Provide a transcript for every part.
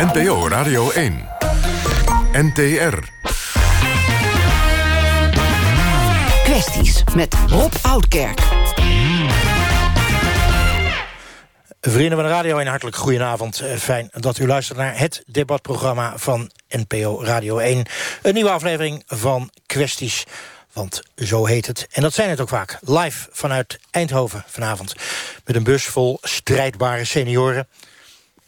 NPO Radio 1. NTR. Kwesties met Rob Oudkerk. Vrienden van de Radio, een hartelijk goedenavond. Eh, Fijn dat u luistert naar het debatprogramma van NPO Radio 1. Een nieuwe aflevering van Kwesties, want zo heet het. En dat zijn het ook vaak. Live vanuit Eindhoven vanavond. Met een bus vol strijdbare senioren.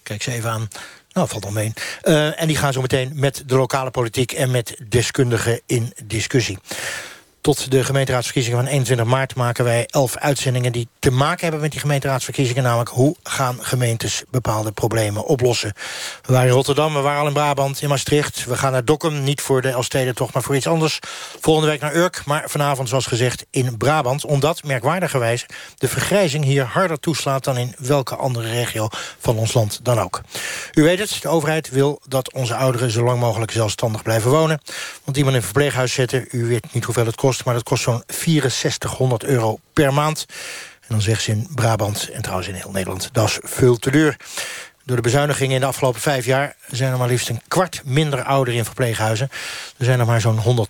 Kijk ze even aan. Nou, valt al mee. Uh, en die gaan zo meteen met de lokale politiek... en met deskundigen in discussie. Tot de gemeenteraadsverkiezingen van 21 maart maken wij elf uitzendingen die te maken hebben met die gemeenteraadsverkiezingen. Namelijk hoe gaan gemeentes bepaalde problemen oplossen. We waren in Rotterdam, we waren al in Brabant, in Maastricht. We gaan naar Dokkum, niet voor de Elstede toch, maar voor iets anders. Volgende week naar Urk, maar vanavond zoals gezegd in Brabant. Omdat, merkwaardigerwijs, de vergrijzing hier harder toeslaat... dan in welke andere regio van ons land dan ook. U weet het, de overheid wil dat onze ouderen zo lang mogelijk zelfstandig blijven wonen. Want iemand in een verpleeghuis zetten, u weet niet hoeveel het kost maar dat kost zo'n 6400 euro per maand. En dan zegt ze in Brabant, en trouwens in heel Nederland... dat is veel te duur. Door de bezuinigingen in de afgelopen vijf jaar... zijn er maar liefst een kwart minder ouderen in verpleeghuizen. Er zijn er maar zo'n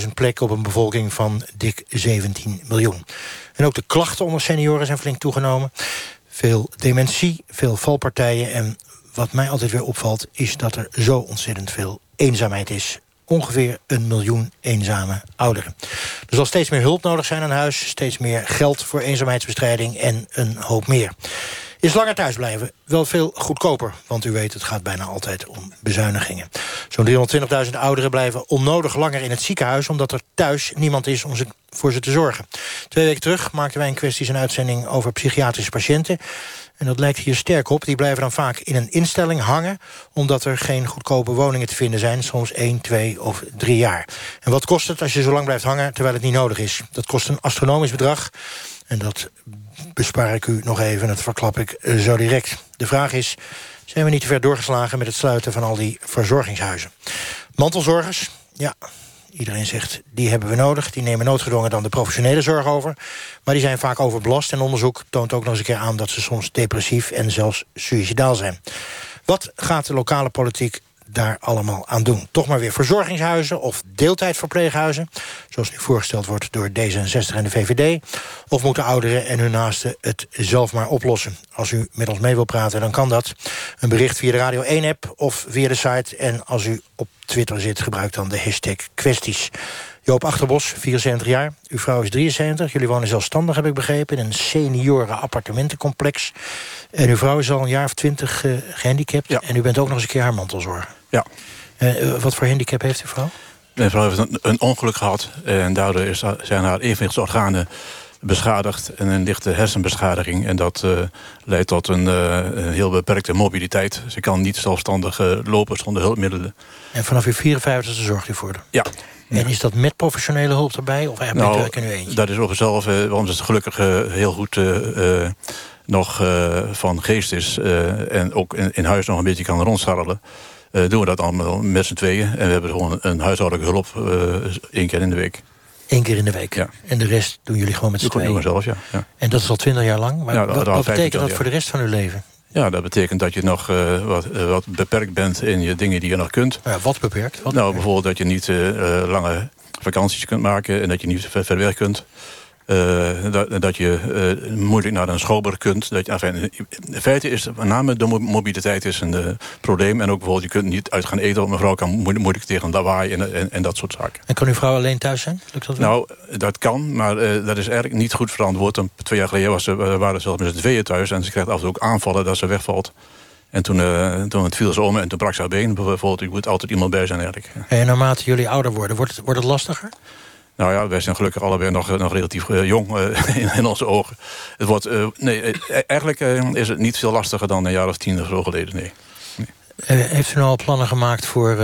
120.000 plekken op een bevolking van dik 17 miljoen. En ook de klachten onder senioren zijn flink toegenomen. Veel dementie, veel valpartijen... en wat mij altijd weer opvalt... is dat er zo ontzettend veel eenzaamheid is ongeveer een miljoen eenzame ouderen. Er zal steeds meer hulp nodig zijn aan huis... steeds meer geld voor eenzaamheidsbestrijding en een hoop meer. Is langer thuisblijven wel veel goedkoper. Want u weet, het gaat bijna altijd om bezuinigingen. Zo'n 320.000 ouderen blijven onnodig langer in het ziekenhuis... omdat er thuis niemand is om ze, voor ze te zorgen. Twee weken terug maakten wij een kwesties een uitzending over psychiatrische patiënten. En dat lijkt hier sterk op. Die blijven dan vaak in een instelling hangen... omdat er geen goedkope woningen te vinden zijn. Soms 1, 2 of 3 jaar. En wat kost het als je zo lang blijft hangen terwijl het niet nodig is? Dat kost een astronomisch bedrag. En dat bespaar ik u nog even. Dat verklap ik zo direct. De vraag is, zijn we niet te ver doorgeslagen... met het sluiten van al die verzorgingshuizen? Mantelzorgers, ja, Iedereen zegt, die hebben we nodig. Die nemen noodgedwongen dan de professionele zorg over. Maar die zijn vaak overbelast. En onderzoek toont ook nog eens een keer aan... dat ze soms depressief en zelfs suicidaal zijn. Wat gaat de lokale politiek daar allemaal aan doen. Toch maar weer verzorgingshuizen of deeltijdverpleeghuizen... zoals nu voorgesteld wordt door D66 en de VVD... of moeten ouderen en hun naasten het zelf maar oplossen. Als u met ons mee wil praten, dan kan dat. Een bericht via de Radio 1-app of via de site. En als u op Twitter zit, gebruik dan de hashtag kwesties. Joop Achterbos, 74 jaar. Uw vrouw is 73. Jullie wonen zelfstandig, heb ik begrepen... in een senioren appartementencomplex. En uw vrouw is al een jaar of twintig uh, gehandicapt. Ja. En u bent ook nog eens een keer haar mantelzorger. Ja. Uh, wat voor handicap heeft uw vrouw? Mijn vrouw heeft een, een ongeluk gehad. En daardoor is, zijn haar evenwichtsorganen beschadigd en een lichte hersenbeschadiging. En dat uh, leidt tot een, uh, een, heel beperkte mobiliteit. Ze kan niet zelfstandig uh, lopen zonder hulpmiddelen. En vanaf uw 54 zorgt u voor haar? Ja. En is dat met professionele hulp erbij? Of eigenlijk nou, werk in uw eentje? Dat is op zichzelf, want het gelukkig heel goed nog van geest is. en ook in, in, huis nog een beetje kan rondstarrelen. Doen we dat allemaal met z'n tweeën. En we hebben gewoon een huishoudelijke hulp één keer in de week. Eén keer in de week. Ja. En de rest doen jullie gewoon met z'n tweeën? doen we zelf, ja. ja. En dat is al twintig jaar lang? Maar ja, wat, wat betekent dat voor de rest van uw leven? Ja, dat betekent dat je nog uh, wat, uh, wat, beperkt bent in je dingen die je nog kunt. Ja, wat beperkt? Wat nou, beperkt? bijvoorbeeld dat je niet uh, lange vakanties kunt maken... en dat je niet ver, ver weg kunt. Uh, dat, dat, je uh, moeilijk naar een schoolber kunt. Dat je, enfin, in feite is met name de mobiliteit is een uh, probleem. En ook bijvoorbeeld, je kunt niet uit gaan eten. Want mevrouw kan moeilijk, moeilijk tegen lawaai en, en, en, dat soort zaken. En kan uw vrouw alleen thuis zijn? Lukt dat wel? Nou, dat kan, maar dat is eigenlijk niet goed verantwoord. Twee jaar geleden was ze, waren ze zelfs met z'n tweeën thuis. En ze krijgt af en toe ook aanvallen dat ze wegvalt. En toen, toen het viel ze om en toen brak ze haar been. Bijvoorbeeld, er moet altijd iemand bij zijn eigenlijk. En naarmate jullie ouder worden, wordt het, wordt het lastiger? Nou ja, wij zijn gelukkig allebei nog, nog relatief uh, jong uh, in, in, onze ogen. Het wordt, nee, eigenlijk is het niet veel lastiger dan een jaar of tien of zo geleden, nee. nee. heeft u nou al plannen gemaakt voor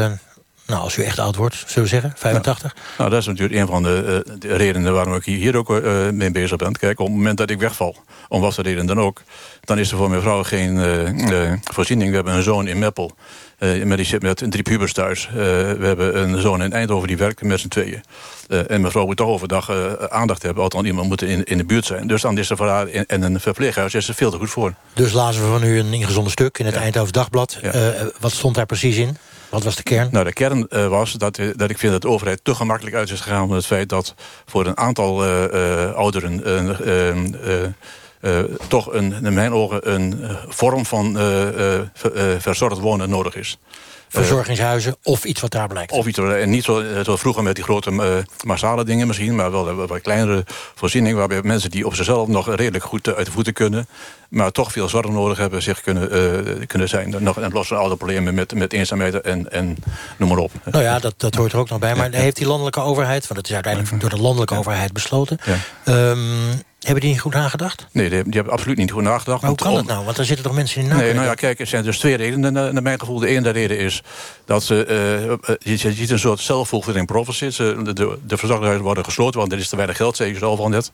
Nou, als u echt oud wordt, zullen we zeggen, 85? Nou, dat is natuurlijk een van de, uh, de redenen waarom ik hier ook uh, mee bezig ben. Kijk, op het moment dat ik wegval, om wat voor reden dan ook... dan is er voor mijn vrouw geen uh, voorziening. We hebben een zoon in Meppel, met, die zit met drie pubers thuis. we hebben een zoon in Eindhoven, die werkt met z'n tweeën. en mijn vrouw moet toch overdag aandacht hebben. Althans, iemand moet in, in de buurt zijn. Dus dan is er voor haar en een verpleeghuis is er veel te goed voor. Dus lazen we van u een ingezonde stuk in het ja. Eindhoven Dagblad. wat stond daar precies in? Wat was de kern? Nou, de kern uh, was dat, dat ik vind dat de overheid te gemakkelijk uit is gegaan... met het feit dat voor een aantal uh, uh, ouderen... toch een, in mijn ogen een vorm van verzorgd wonen nodig is verzorgingshuizen of iets wat daar blijkt. Of iets, en niet zo, zo vroeger met die grote uh, massale dingen misschien... maar wel wat kleinere voorziening... waarbij mensen die op zichzelf nog redelijk goed uit de voeten kunnen... maar toch veel zorg nodig hebben, zich kunnen, uh, kunnen zijn. Nog en losse oude problemen met, met eenzaamheid en, en noem maar op. Nou ja, dat, dat hoort er ook nog bij. Maar heeft die landelijke overheid... want het is uiteindelijk door de landelijke overheid besloten... Um, hebben die niet goed nagedacht? Nee, die, die hebben absoluut niet goed nagedacht. Maar hoe kan dat nou? Want er zitten toch mensen in na Nee, nou ja, kijk, er zijn dus twee redenen naar mijn gevoel. De ene reden is dat ze, uh, je, ziet een soort zelfvolging profit. De, de, de worden gesloten, want er is te weinig geld, zei je zelf al net.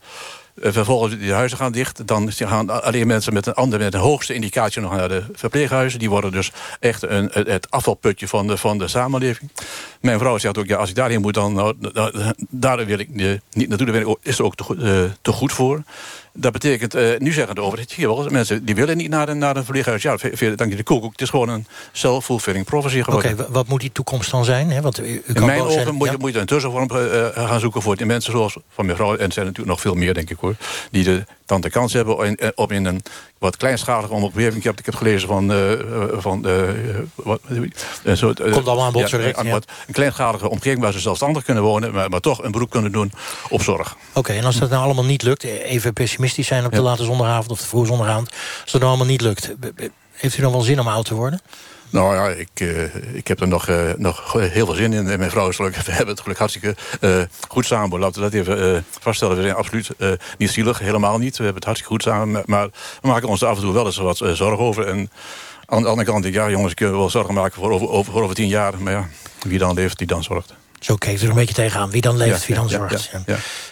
Eh, vervolgens die huizen gaan dicht. Dan gaan alleen mensen met een andere, met de hoogste indicatie nog naar de verpleeghuizen. Die worden dus echt een, het afvalputje van de, van de samenleving. Mijn vrouw zegt ook, ja, als ik daarheen moet, dan nou, daar wil ik niet naartoe. Daar is er ook te, uh, te goed voor. Dat betekent, uh, nu zeggen de overheid, hier wel, mensen die willen niet naar een, naar een verpleeghuis. Ja, dank je de koek. Het is gewoon een self-fulfilling prophecy geworden. Oké, wat moet die toekomst dan zijn? Hè? Want u, u In mijn ogen moet, je, moet je een tussenvorm uh, gaan zoeken voor die mensen zoals van mevrouw. En er zijn natuurlijk nog veel meer, denk ik hoor. Die de, dan de kans hebben op in een wat kleinschalige omgeving. Ik heb, gelezen van... Uh, van uh, wat, een soort, uh, Komt allemaal aan bod, ja, ja. Een kleinschalige omgeving waar ze zelfstandig kunnen wonen... maar, maar toch een beroep kunnen doen op zorg. Oké, en als dat nou allemaal niet lukt... even pessimistisch zijn op de late zondagavond of de vroege zondagavond... als dat nou allemaal niet lukt... heeft u dan wel zin om oud te worden? Nou ja, ik, uh, ik heb er nog, uh, nog heel veel zin in. En mijn vrouw is gelukkig, we hebben het gelukkig hartstikke uh, goed samen. Laten we dat even vaststellen. We zijn absoluut niet zielig, helemaal niet. We hebben het hartstikke goed samen. Maar we maken ons af en toe wel eens wat zorgen over. En aan de andere kant, ja jongens, ik wel zorgen maken voor over, over, voor over tien jaar. Maar ja, wie dan leeft, die dan zorgt. Zo keek er een beetje tegenaan. Wie dan leeft, wie dan zorgt.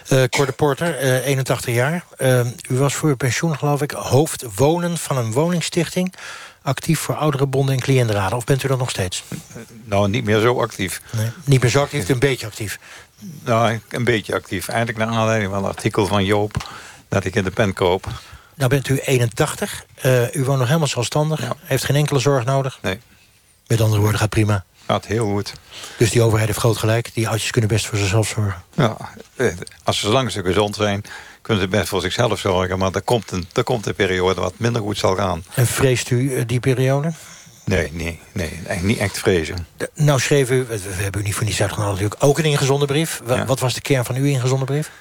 Ja, Cor Porter, 81 jaar. u was voor uw pensioen, geloof ik, hoofd wonen van een woningstichting actief voor ouderenbonden en cliëntenraden? Of bent u dat nog steeds? Nou, niet meer zo actief. Nee, niet meer zo actief, een beetje actief? Nou, een beetje actief. Eigenlijk naar aanleiding van een artikel van Joop... dat ik in de pen koop. Nou bent u 81. Uh, u woont nog helemaal zelfstandig. Ja. Heeft geen enkele zorg nodig? Nee. Met andere woorden, gaat prima. Gaat heel goed. Dus die overheid heeft groot gelijk. Die oudjes kunnen best voor zichzelf zorgen. Ja, eh, als ze zolang ze gezond zijn kunnen ze best voor zichzelf zorgen. Maar er komt, een, er komt een periode wat minder goed zal gaan. En vreest u eh, die periode? Nee, nee, nee, niet echt vrezen. De, nou schreef u, we hebben u niet voor niets uitgenodigd natuurlijk, ook een ingezonde brief. Wat, wat was de kern van uw ingezonde brief?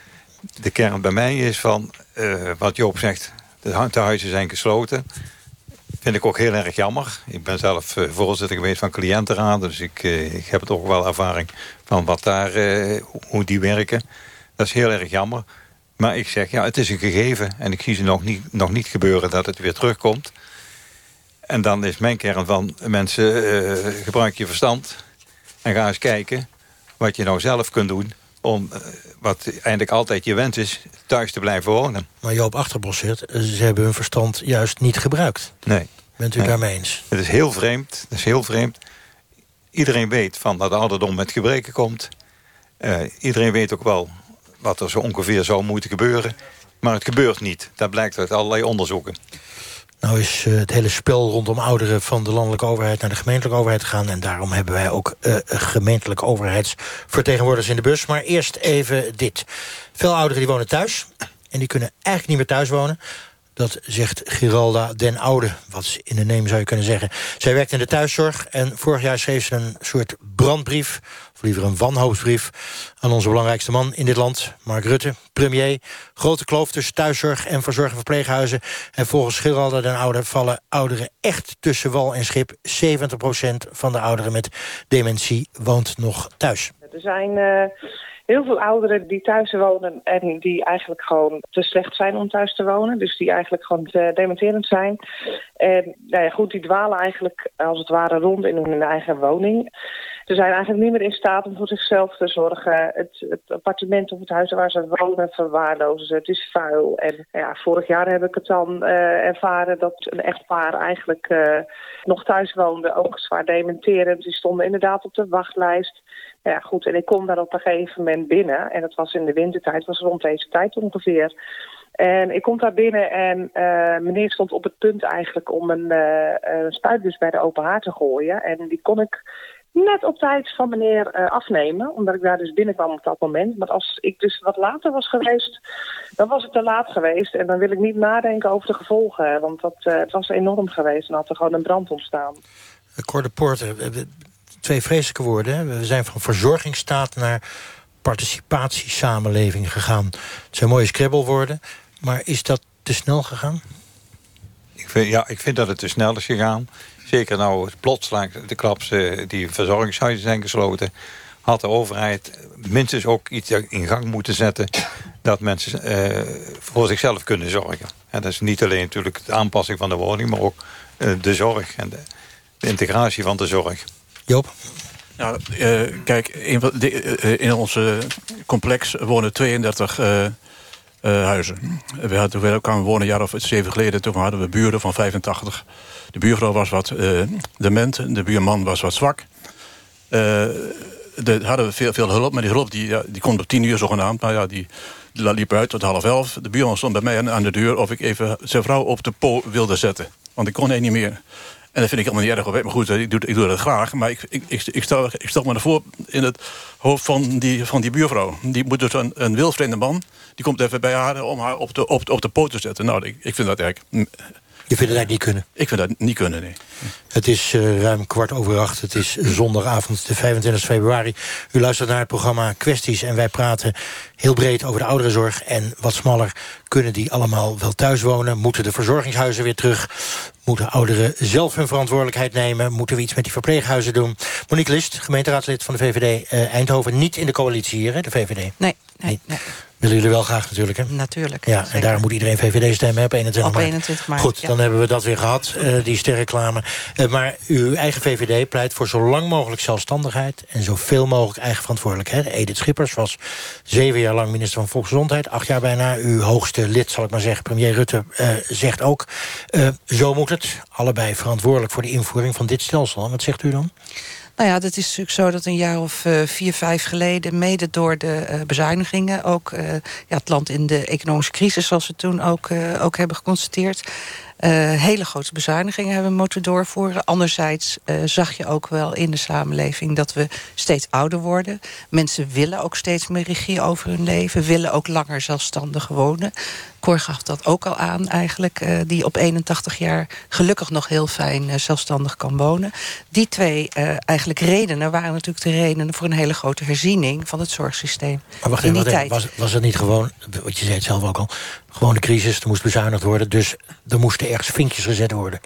De kern bij mij is van, uh, wat Joop zegt, de huizen zijn gesloten. Vind ik ook heel erg jammer. Ik ben zelf uh, voorzitter geweest van cliëntenraad. Dus ik, uh, ik heb toch wel ervaring van wat daar, hoe die werken. Dat is heel erg jammer. Maar ik zeg, ja, het is een gegeven. En ik zie ze nog niet, nog niet gebeuren dat het weer terugkomt. En dan is mijn kern van mensen, uh, gebruik je verstand. En ga eens kijken wat je nou zelf kunt doen. Om, uh, wat eigenlijk altijd je wens is, thuis te blijven wonen. Maar Joop Achterbos zegt, ze hebben hun verstand juist niet gebruikt. Nee. Bent u nee. daarmee eens? Het is heel vreemd. Het is heel vreemd. Iedereen weet van dat de ouderdom met gebreken komt. Uh, iedereen weet ook wel wat er zo ongeveer zou moeten gebeuren. Maar het gebeurt niet. Dat blijkt uit allerlei onderzoeken. Nou is uh, het hele spel rondom ouderen van de landelijke overheid naar de gemeentelijke overheid gegaan. En daarom hebben wij ook uh, gemeentelijke overheidsvertegenwoordigers in de bus. Maar eerst even dit. Veel ouderen die wonen thuis. En die kunnen eigenlijk niet meer thuis wonen. Dat zegt Giralda den Oude, wat in de neem zou je kunnen zeggen. Zij werkt in de thuiszorg en vorig jaar schreef ze een soort brandbrief... of liever een wanhoopsbrief aan onze belangrijkste man in dit land... Mark Rutte, premier. Grote kloof tussen thuiszorg en verzorging verpleeghuizen. En volgens Giralda den Oude vallen ouderen echt tussen wal en schip. 70% van de ouderen met dementie woont nog thuis. Er zijn... Uh heel veel ouderen die thuis wonen en die eigenlijk gewoon te slecht zijn om thuis te wonen. Dus die eigenlijk gewoon te dementerend zijn. En nou ja, goed, die dwalen eigenlijk als het ware rond in hun eigen woning. Ze zijn eigenlijk niet meer in staat om voor zichzelf te zorgen. Het, het appartement of het huis waar ze wonen verwaarlozen ze. Het is vuil. En ja, vorig jaar heb ik het dan ervaren dat een echtpaar eigenlijk nog thuis woonde. Ook zwaar dementerend. Die stonden inderdaad op de wachtlijst. Ja, goed. En ik kom daar op een gegeven moment binnen. En dat was in de wintertijd, was rond deze tijd ongeveer. En ik kom daar binnen en uh, meneer stond op het punt eigenlijk om een uh, spuitbus bij de open haard te gooien. En die kon ik net op tijd van meneer uh, afnemen, omdat ik daar dus binnenkwam op dat moment. Maar als ik dus wat later was geweest, dan was het te laat geweest. En dan wil ik niet nadenken over de gevolgen, want dat, het was enorm geweest en had er gewoon een brand ontstaan. Cor de Poorter, twee vreselijke woorden. We zijn van verzorgingsstaat naar participatiesamenleving gegaan. Het zijn mooie scrabblewoorden. Maar is dat te snel gegaan? Ik vind, ja, ik vind dat het te snel is gegaan. Zeker nou plotseling de klaps die verzorgingshuizen zijn gesloten... had de overheid minstens ook iets in gang moeten zetten... dat mensen uh, voor zichzelf kunnen zorgen. En dat is niet alleen natuurlijk de aanpassing van de woning... maar ook uh, de zorg en de, integratie van de zorg. Joop? Nou, uh, kijk, in, de, in ons complex wonen 32 uh, huizen. We, hadden, we kwamen wonen een jaar of zeven geleden. Toen hadden we buren van 85. De buurvrouw was wat dement. De buurman was wat zwak. De, hadden we veel, veel hulp. Maar die hulp die, ja, die kon op tien uur zogenaamd. Maar ja, die, die liep uit tot half elf. De buurman stond bij mij aan de deur... of ik even zijn vrouw op de po wilde zetten. Want ik kon hij niet meer. En dat vind ik helemaal niet erg. Maar goed, ik doe, ik doe dat graag. Maar ik, ik, ik, ik, stel, ik stel me ervoor in het hoofd van die, van die buurvrouw. Die moet dus een, een wildvreemde man... die komt even bij haar om haar op de, op, op de poot te zetten. Nou, ik, ik vind dat eigenlijk... Je vindt dat niet kunnen? Ik vind dat niet kunnen, nee. Het is uh, ruim kwart over acht. Het is zondagavond, de 25 februari. U luistert naar het programma Kwesties... en wij praten heel breed over de ouderenzorg. En wat smaller, kunnen die allemaal wel thuis wonen? Moeten de verzorgingshuizen weer terug? Moeten ouderen zelf hun verantwoordelijkheid nemen? Moeten we iets met die verpleeghuizen doen? Monique List, gemeenteraadslid van de VVD uh, Eindhoven. Niet in de coalitie hier, hè, de VVD? Nee, nee, nee. Willen jullie wel graag natuurlijk, hè? Natuurlijk. Ja, en daarom moet iedereen VVD stemmen op 21 maart. Op 21 maart, Goed, dan hebben we dat weer gehad, uh, die sterreclame. Uh, maar uw eigen VVD pleit voor zo lang mogelijk zelfstandigheid... en zoveel mogelijk eigen verantwoordelijkheid. Edith Schippers was zeven jaar lang minister van Volksgezondheid. Acht jaar bijna. Uw hoogste lid, zal ik maar zeggen, premier Rutte, uh, zegt ook... zo moet het. Allebei verantwoordelijk voor de invoering van dit stelsel. Wat zegt u dan? Nou ja, dat is natuurlijk zo dat een jaar of uh, vier, vijf geleden... mede door de uh, bezuinigingen... ook uh, ja, het land in de economische crisis, zoals we toen ook, ook hebben geconstateerd... Uh, hele grote bezuinigingen hebben we moeten doorvoeren. Anderzijds uh, zag je ook wel in de samenleving dat we steeds ouder worden. Mensen willen ook steeds meer regie over hun leven. Willen ook langer zelfstandig wonen. Cor gaf dat ook al aan eigenlijk. Uh, die op 81 jaar gelukkig nog heel fijn zelfstandig kan wonen. Die twee eigenlijk redenen waren natuurlijk de redenen... voor een hele grote herziening van het zorgsysteem. Maar wacht even, wacht was, was het niet gewoon, wat je zei het zelf ook al... gewoon de crisis, er moest bezuinigd worden... dus er moesten ergens vinkjes gezet worden.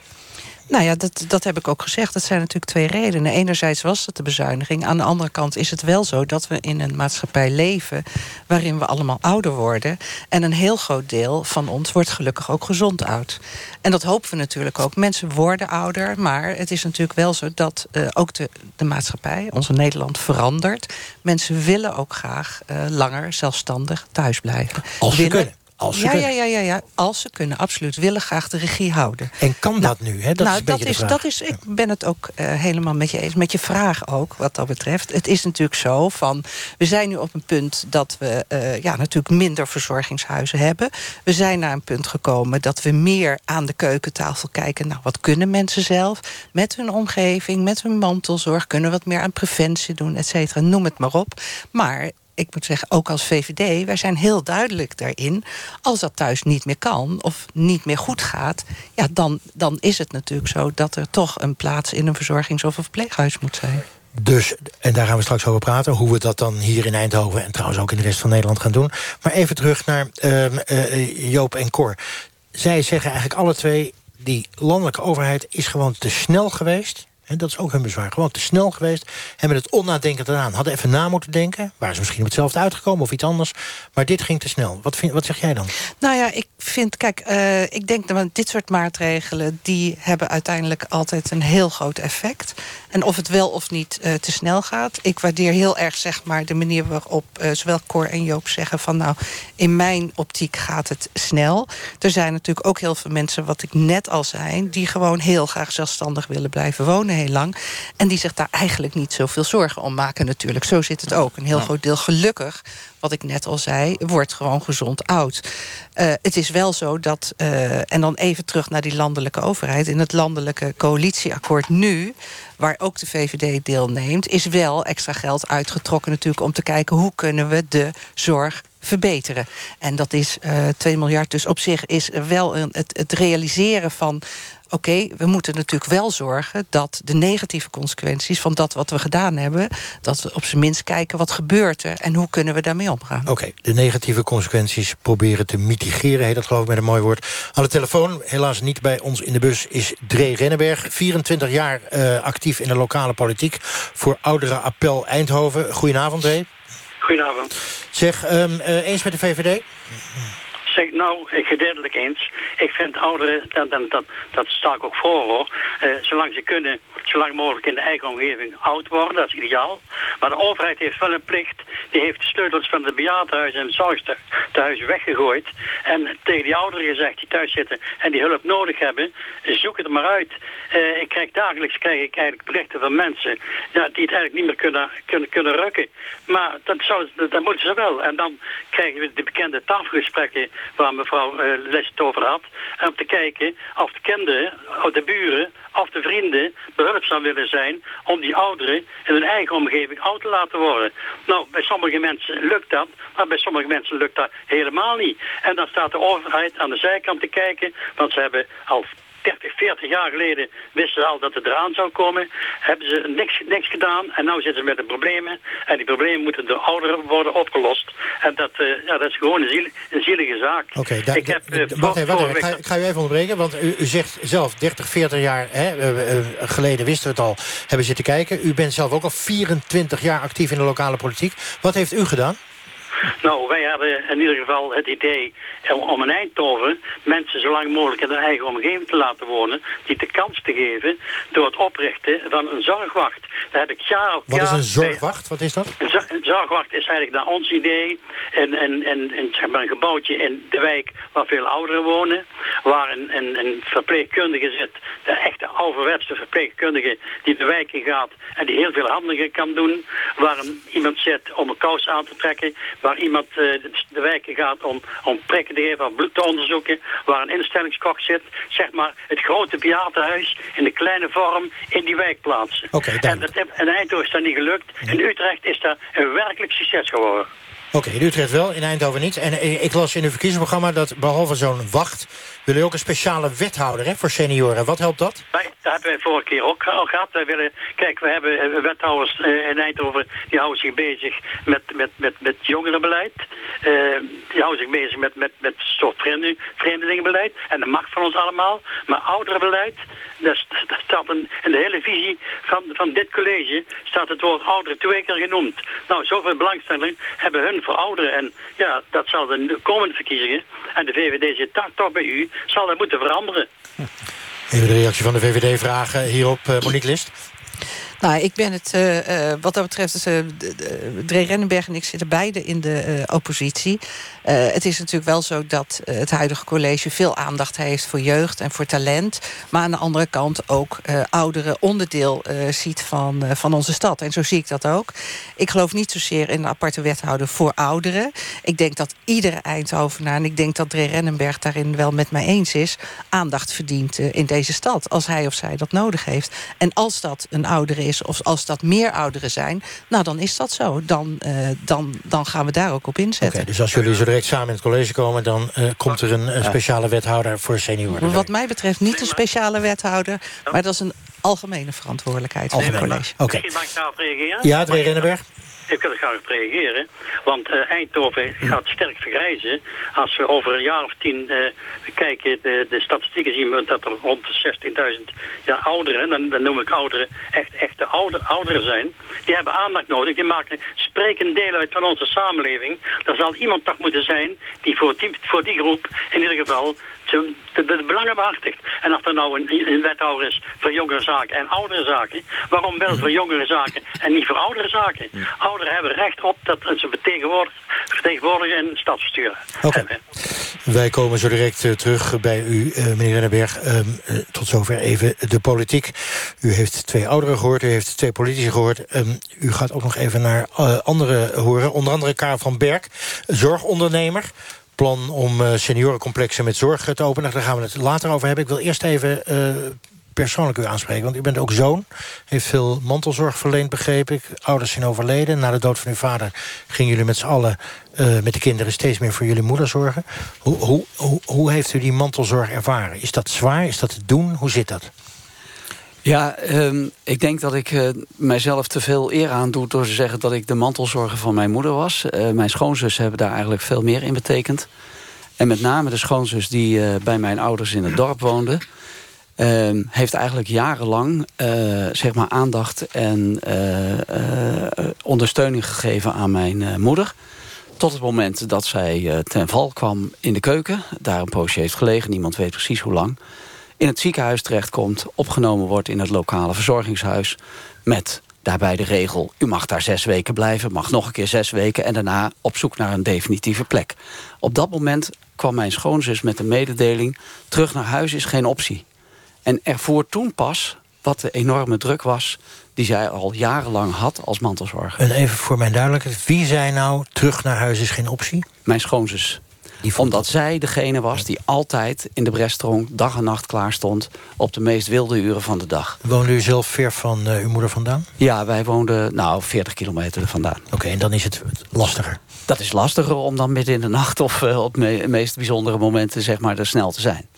Nou ja, dat, dat heb ik ook gezegd. Dat zijn natuurlijk twee redenen. Enerzijds was het de bezuiniging. Aan de andere kant is het wel zo dat we in een maatschappij leven... waarin we allemaal ouder worden. En een heel groot deel van ons wordt gelukkig ook gezond oud. En dat hopen we natuurlijk ook. Mensen worden ouder, maar het is natuurlijk wel zo... dat uh, ook de, de maatschappij, onze Nederland, verandert. Mensen willen ook graag uh, langer zelfstandig thuis blijven. Als ze kunnen. Als ze ja, kunnen. ja, ja, ja, ja, als ze kunnen, absoluut. Willen graag de regie houden. En kan nou, dat nu? Hè? Dat nou, is dat, is, dat is, ik ben het ook uh, helemaal met je eens. Met je vraag ook, wat dat betreft. Het is natuurlijk zo van... we zijn nu op een punt dat we uh, ja, natuurlijk minder verzorgingshuizen hebben. We zijn naar een punt gekomen dat we meer aan de keukentafel kijken. Nou, wat kunnen mensen zelf met hun omgeving, met hun mantelzorg... kunnen wat meer aan preventie doen, et cetera. Noem het maar op. Maar ik moet zeggen, ook als VVD, wij zijn heel duidelijk daarin. Als dat thuis niet meer kan of niet meer goed gaat... Ja, dan, dan is het natuurlijk zo dat er toch een plaats in een verzorgings- of een verpleeghuis moet zijn. Dus, en daar gaan we straks over praten... hoe we dat dan hier in Eindhoven en trouwens ook in de rest van Nederland gaan doen. Maar even terug naar uh, uh, Joop en Cor. Zij zeggen eigenlijk alle twee... die landelijke overheid is gewoon te snel geweest En dat is ook hun bezwaar. Gewoon te snel geweest. Hebben het onnadenkend gedaan. Hadden even na moeten denken. Waren ze misschien op hetzelfde uitgekomen of iets anders. Maar dit ging te snel. Wat, vind, wat zeg jij dan? Nou ja, ik vind, kijk, uh, ik denk dat dit soort maatregelen... die hebben uiteindelijk altijd een heel groot effect. En of het wel of niet uh, te snel gaat. Ik waardeer heel erg zeg maar, de manier waarop uh, zowel Cor en Joop zeggen... van nou, in mijn optiek gaat het snel. Er zijn natuurlijk ook heel veel mensen, wat ik net al zei... die gewoon heel graag zelfstandig willen blijven wonen heel lang. En die zich daar eigenlijk niet zoveel zorgen om maken natuurlijk. Zo zit het ook. Een heel groot deel gelukkig wat ik net al zei, wordt gewoon gezond oud. Uh, het is wel zo dat, uh, en dan even terug naar die landelijke overheid... in het landelijke coalitieakkoord nu, waar ook de VVD deelneemt... is wel extra geld uitgetrokken natuurlijk om te kijken... hoe kunnen we de zorg verbeteren. En dat is uh, 2 miljard. Dus op zich is wel een, het, het realiseren van oké, okay, we moeten natuurlijk wel zorgen... dat de negatieve consequenties van dat wat we gedaan hebben... dat we op zijn minst kijken wat gebeurt er... en hoe kunnen we daarmee omgaan. Oké, okay, de negatieve consequenties proberen te mitigeren... heet dat geloof ik met een mooi woord. Aan de telefoon, helaas niet bij ons in de bus... is Dree Rennenberg, 24 jaar uh, actief in de lokale politiek... voor Oudere Appel Eindhoven. Goedenavond, Dree. Goedenavond. Zeg, um, uh, eens met de VVD? Zeg, nou, gedeeltelijk eens. Ik vind ouderen, dat, dat, dat, dat sta ik ook voor hoor. Uh, zolang ze kunnen, zolang mogelijk in de eigen omgeving oud worden, dat is ideaal. Maar de overheid heeft wel een plicht. Die heeft de sleutels van de bejaardenhuizen en zorgtehuizen weggegooid. En tegen die ouderen gezegd die thuis zitten en die hulp nodig hebben, zoek het maar uit. Uh, ik krijg dagelijks krijg ik eigenlijk berichten van mensen ja, die het eigenlijk niet meer kunnen, kunnen, kunnen rukken. Maar dat, zou, dat moeten ze wel. En dan krijgen we de bekende tafelgesprekken waar mevrouw uh, Les het over had. En om te kijken of de kinderen, of de buren, of de vrienden behulpzaam willen zijn om die ouderen in hun eigen omgeving oud te laten worden. Nou, bij sommige mensen lukt dat, maar bij sommige mensen lukt dat helemaal niet. En dan staat de overheid aan de zijkant te kijken, want ze hebben al 30, 40 jaar geleden wisten ze al dat het eraan zou komen. Hebben ze niks, niks gedaan en nu zitten ze met de problemen. En die problemen moeten door ouderen worden opgelost. En dat, uh, ja, dat is gewoon een, ziel, een zielige zaak. Oké, okay, ik heb, uh, wacht even, wacht even. Ik, ga, ik ga u even onderbreken, want u, u zegt zelf 30, 40 jaar hè, uh, geleden wisten we het al, hebben zitten kijken. U bent zelf ook al 24 jaar actief in de lokale politiek. Wat heeft u gedaan? Nou, wij hebben in ieder geval het idee om in Eindhoven mensen zo lang mogelijk in hun eigen omgeving te laten wonen, die de kans te geven door het oprichten van een zorgwacht. Daar heb ik jaar op Wat is een zorgwacht? Wat is dat? Een zorgwacht is eigenlijk naar ons idee een, een, een, een, zeg maar een gebouwtje in de wijk waar veel ouderen wonen, waar een, een, een verpleegkundige zit, de echte ouderwetse verpleegkundige die de wijk in gaat en die heel veel handigen kan doen, waar een, iemand zit om een kous aan te trekken, waar iemand uh, de wijk in gaat om, om prikken te geven, om bloed te onderzoeken, waar een instellingskok zit, zeg maar het grote bejaardenhuis in de kleine vorm in die wijk plaatsen. Okay, en dat, in Eindhoven is dat niet gelukt. In Utrecht is dat een werkelijk succes geworden. Oké, okay, in Utrecht wel, in Eindhoven niet. En ik las in uw verkiezingsprogramma dat behalve zo'n wacht... willen ook een speciale wethouder hè, voor senioren. Wat helpt dat? Wij, dat hebben wij vorige keer ook al gehad. Wij willen, kijk, we hebben wethouders in Eindhoven... die houden zich bezig met, met, met, met jongerenbeleid. Uh, die houden zich bezig met, met, met soort vreemde, vreemdelingenbeleid. En dat mag van ons allemaal. Maar ouderenbeleid, dat, dat staat een, in de hele visie van, van dit college... staat het woord ouderen twee keer genoemd. Nou, zoveel belangstelling hebben hun voor ouderen. En ja, dat zal de komende verkiezingen, en de VVD zit daar toch bij u, zal dat moeten veranderen. Even de reactie van de VVD vragen hierop, uh, Monique List. Nou, ik ben het, uh, uh, wat dat betreft, dus, uh, Dree Rennenberg en ik zitten beide in de oppositie. Het is natuurlijk wel zo dat het huidige college veel aandacht heeft voor jeugd en voor talent. Maar aan de andere kant ook ouderen onderdeel ziet van, van onze stad. En zo zie ik dat ook. Ik geloof niet zozeer in een aparte wethouder voor ouderen. Ik denk dat iedere Eindhovenaar, en ik denk dat Dree Rennenberg daarin wel met mij eens is, aandacht verdient in deze stad. Als hij of zij dat nodig heeft. En als dat een ouder is is... of als dat meer ouderen zijn, nou dan is dat zo. Dan, uh, dan, dan gaan we daar ook op inzetten. Okay, dus als jullie zo direct samen in het college komen... dan uh, komt er een, een, speciale wethouder voor senioren. Wat mij betreft niet een speciale wethouder... maar dat is een algemene verantwoordelijkheid van het college. Oké. Okay. Mag ik daarop reageren? Ja, Dre Rennenberg. Ik wil graag op reageren. Want uh, Eindhoven gaat sterk vergrijzen. Als we over een jaar of tien uh, kijken, de, de statistieken zien we dat er rond de 16.000 ja, ouderen, dan, noem ik ouderen, echt echte ouder, ouderen zijn. Die hebben aandacht nodig. Die maken, spreken deel uit van onze samenleving. Er zal iemand toch moeten zijn die voor die, voor die groep in ieder geval de, de, belangen behartigt. En of er nou een, een wethouder is voor jongere zaken en oudere zaken, waarom wel voor jongere zaken en niet voor oudere zaken? Ouderen hebben recht op dat ze vertegenwoordigen in het stadsbestuur. Oké. Wij komen zo direct uh, terug bij u, uh, meneer Rennenberg. Uh, tot zover even de politiek. U heeft twee ouderen gehoord, u heeft twee politici gehoord. Um, u gaat ook nog even naar anderen horen. Onder andere Karel van Berg, zorgondernemer plan om uh, seniorencomplexen met zorg te openen. Daar gaan we het later over hebben. Ik wil eerst even uh, persoonlijk u aanspreken. Want u bent ook zoon. Heeft veel mantelzorg verleend, begreep ik. Ouders zijn overleden. Na de dood van uw vader gingen jullie met z'n allen... Uh, met de kinderen steeds meer voor jullie moeder zorgen. Hoe, hoe, hoe, hoe heeft u die mantelzorg ervaren? Is dat zwaar? Is dat te doen? Hoe zit dat? Ja, um, ik denk dat ik uh, mijzelf te veel eer aan doe... door te zeggen dat ik de mantelzorger van mijn moeder was. Uh, mijn schoonzus hebben daar eigenlijk veel meer in betekend. En met name de schoonzus die uh, bij mijn ouders in het dorp woonde... Ehm, heeft eigenlijk jarenlang zeg maar aandacht en ondersteuning gegeven aan mijn moeder. Tot het moment dat zij ten val kwam in de keuken. Daar een poosje heeft gelegen, niemand weet precies hoe lang in het ziekenhuis terechtkomt... opgenomen wordt in het lokale verzorgingshuis... met daarbij de regel, u mag daar zes weken blijven... mag nog een keer zes weken en daarna op zoek naar een definitieve plek. Op dat moment kwam mijn schoonzus met de mededeling... terug naar huis is geen optie. En ervoor toen pas wat de enorme druk was... die zij al jarenlang had als mantelzorger. En even voor mijn duidelijkheid, wie zei nou... terug naar huis is geen optie? Mijn schoonzus omdat zij degene was die altijd in de restaurant dag en nacht klaar stond... op de meest wilde uren van de dag. Woonde u zelf ver van uh, uw moeder vandaan? Ja, wij woonden nou 40 kilometer vandaan. Oké, en dan is het lastiger? Dat is lastiger om dan midden in de nacht... of uh, op de meest bijzondere momenten zeg maar, er snel te zijn.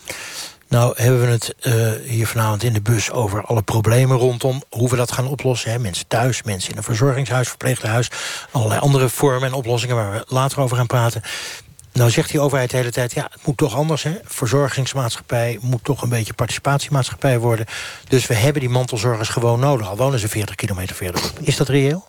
Nou hebben we het uh, hier vanavond in de bus over alle problemen rondom... hoe we dat gaan oplossen. Hè? Mensen thuis, mensen in een verzorgingshuis, verpleeghuis... allerlei andere vormen en oplossingen waar we later over gaan praten. Nou zegt die overheid de hele tijd, ja, het moet toch anders. Hè? Verzorgingsmaatschappij moet toch een beetje participatiemaatschappij worden. Dus we hebben die mantelzorgers gewoon nodig. Al wonen ze 40 kilometer verderop. Is dat reëel?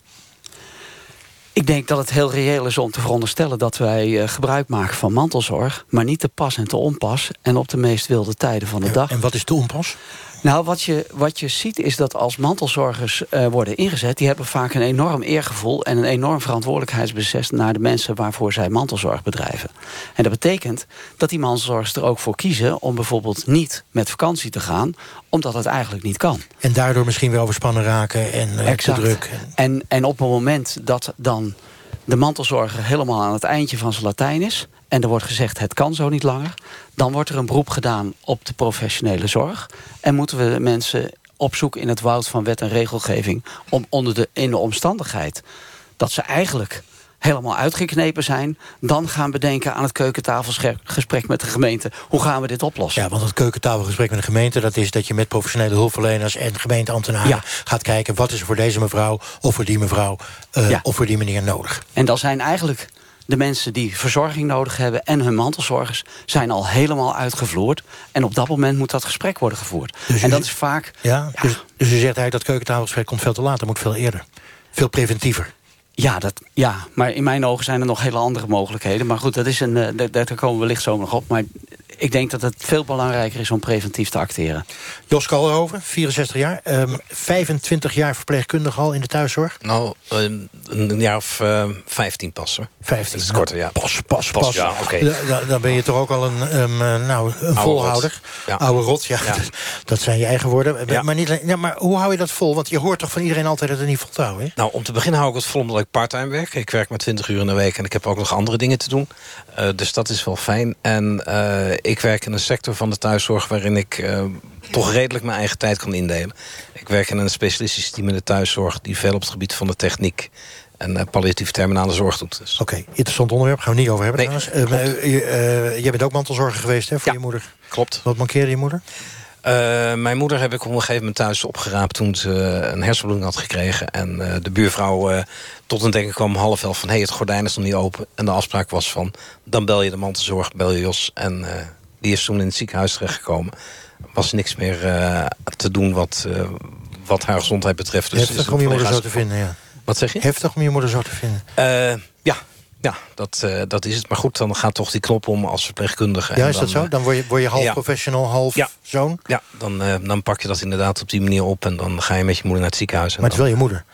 Ik denk dat het heel reëel is om te veronderstellen dat wij uh, gebruik maken van mantelzorg... maar niet te pas en te onpas en op de meest wilde tijden van de dag. En wat is te onpas? Nou, wat je, wat je ziet is dat als mantelzorgers uh, worden ingezet... die hebben vaak een enorm eergevoel en een enorm verantwoordelijkheidsbesef... naar de mensen waarvoor zij mantelzorg bedrijven. En dat betekent dat die mantelzorgers er ook voor kiezen... om bijvoorbeeld niet met vakantie te gaan, omdat het eigenlijk niet kan. En daardoor misschien weer overspannen raken en uh, te druk. En, en op het moment dat dan de mantelzorger helemaal aan het eindje van zijn Latijn is en er wordt gezegd het kan zo niet langer... dan wordt er een beroep gedaan op de professionele zorg... en moeten we mensen opzoeken in het woud van wet en regelgeving... om onder de, in de omstandigheid dat ze eigenlijk helemaal uitgeknepen zijn... dan gaan bedenken aan het keukentafelgesprek met de gemeente. Hoe gaan we dit oplossen? Ja, want het keukentafelgesprek met de gemeente... dat is dat je met professionele hulpverleners en gemeenteambtenaren... gaat kijken wat is er voor deze mevrouw of voor die mevrouw... Uh, of voor die meneer nodig. En dan zijn eigenlijk de mensen die verzorging nodig hebben... en hun mantelzorgers zijn al helemaal uitgevloerd. En op dat moment moet dat gesprek worden gevoerd. Dus en dat is vaak... Ja, Dus, dus u zegt eigenlijk dat keukentafelgesprek komt veel te laat. Dat moet veel eerder. Veel preventiever. Ja, dat, ja, maar in mijn ogen zijn er nog hele andere mogelijkheden. Maar goed, dat is een, uh, daar komen we wellicht zo nog op. Maar ik denk dat het veel belangrijker is om preventief te acteren. Jos Kalderhoven, 64 jaar. Um, ehm, 25 jaar verpleegkundige al in de thuiszorg? Nou, een, een jaar of uh, ehm, 15 pas. Hoor. 15? Dat is korter, ja. Pas, pas, pas. pas ja, okay. dan ben je toch ook al een, um, nou, een volhouder. Ja. Oude rot, ja. ja. Dat zijn je eigen woorden. Ja. Maar, niet, ja, maar hoe hou je dat vol? Want je hoort toch van iedereen altijd dat het niet vol te houden? Hè? Nou, om te beginnen hou ik het vol omdat ik parttime werk. Ik werk maar 20 uur in de week en ik heb ook nog andere dingen te doen. Uh, dus dat is wel fijn. En uh, ik werk in een sector van de thuiszorg... waarin ik uh, toch redelijk mijn eigen tijd kan indelen. Ik werk in een specialistisch team in de thuiszorg... die veel op het gebied van de techniek en uh, palliatieve terminale zorg doet. Dus. Oké, okay, interessant onderwerp. Gaan we niet over hebben nee, trouwens. Uh, jij bent ook mantelzorger geweest hè, voor ja, je moeder. Klopt. Wat mankeerde je moeder? Uh, mijn moeder heb ik op een gegeven moment thuis opgeraapt... toen ze een hersenbloeding had gekregen. En uh, de buurvrouw uh, tot een denken kwam half elf van... hé, hey, het gordijn is nog niet open. En de afspraak was van, dan bel je de mantelzorg, bel je Jos. En die is toen in het ziekenhuis terechtgekomen. was niks meer te doen wat, wat haar gezondheid betreft. Dus Heftig om je moeder zo te vinden, ja. Wat zeg je? Heftig om je moeder zo te vinden. ja, ja, dat, uh, dat is het. Maar goed, dan gaat toch die knop om als verpleegkundige. Ja, is dat zo? Dan word je, word je half ja. professional, half ja. zoon? Ja, dan, uh, dan pak je dat inderdaad op die manier op... en dan ga je met je moeder naar het ziekenhuis. maar het is wel je moeder?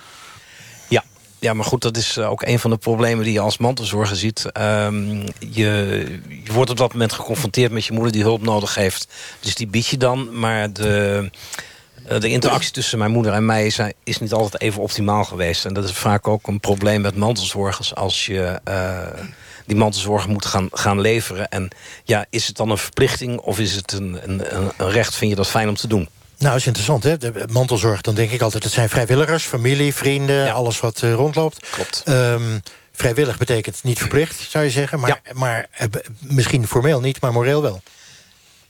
Ja. Ja, maar goed, dat is ook een van de problemen die je als mantelzorger ziet. Um, je, je wordt op dat moment geconfronteerd met je moeder die hulp nodig heeft. Dus die bied je dan, maar de... De interactie tussen mijn moeder en mij is, is, niet altijd even optimaal geweest. En dat is vaak ook een probleem met mantelzorgers... als je uh, die mantelzorg moet gaan, gaan leveren. En ja, is het dan een verplichting of is het een, een, een recht? Vind je dat fijn om te doen? Nou, dat is interessant, hè? De mantelzorg, dan denk ik altijd... het zijn vrijwilligers, familie, vrienden, ja. alles wat uh, rondloopt. Klopt. Um, vrijwillig betekent niet verplicht, zou je zeggen. Maar, ja. maar misschien formeel niet, maar moreel wel.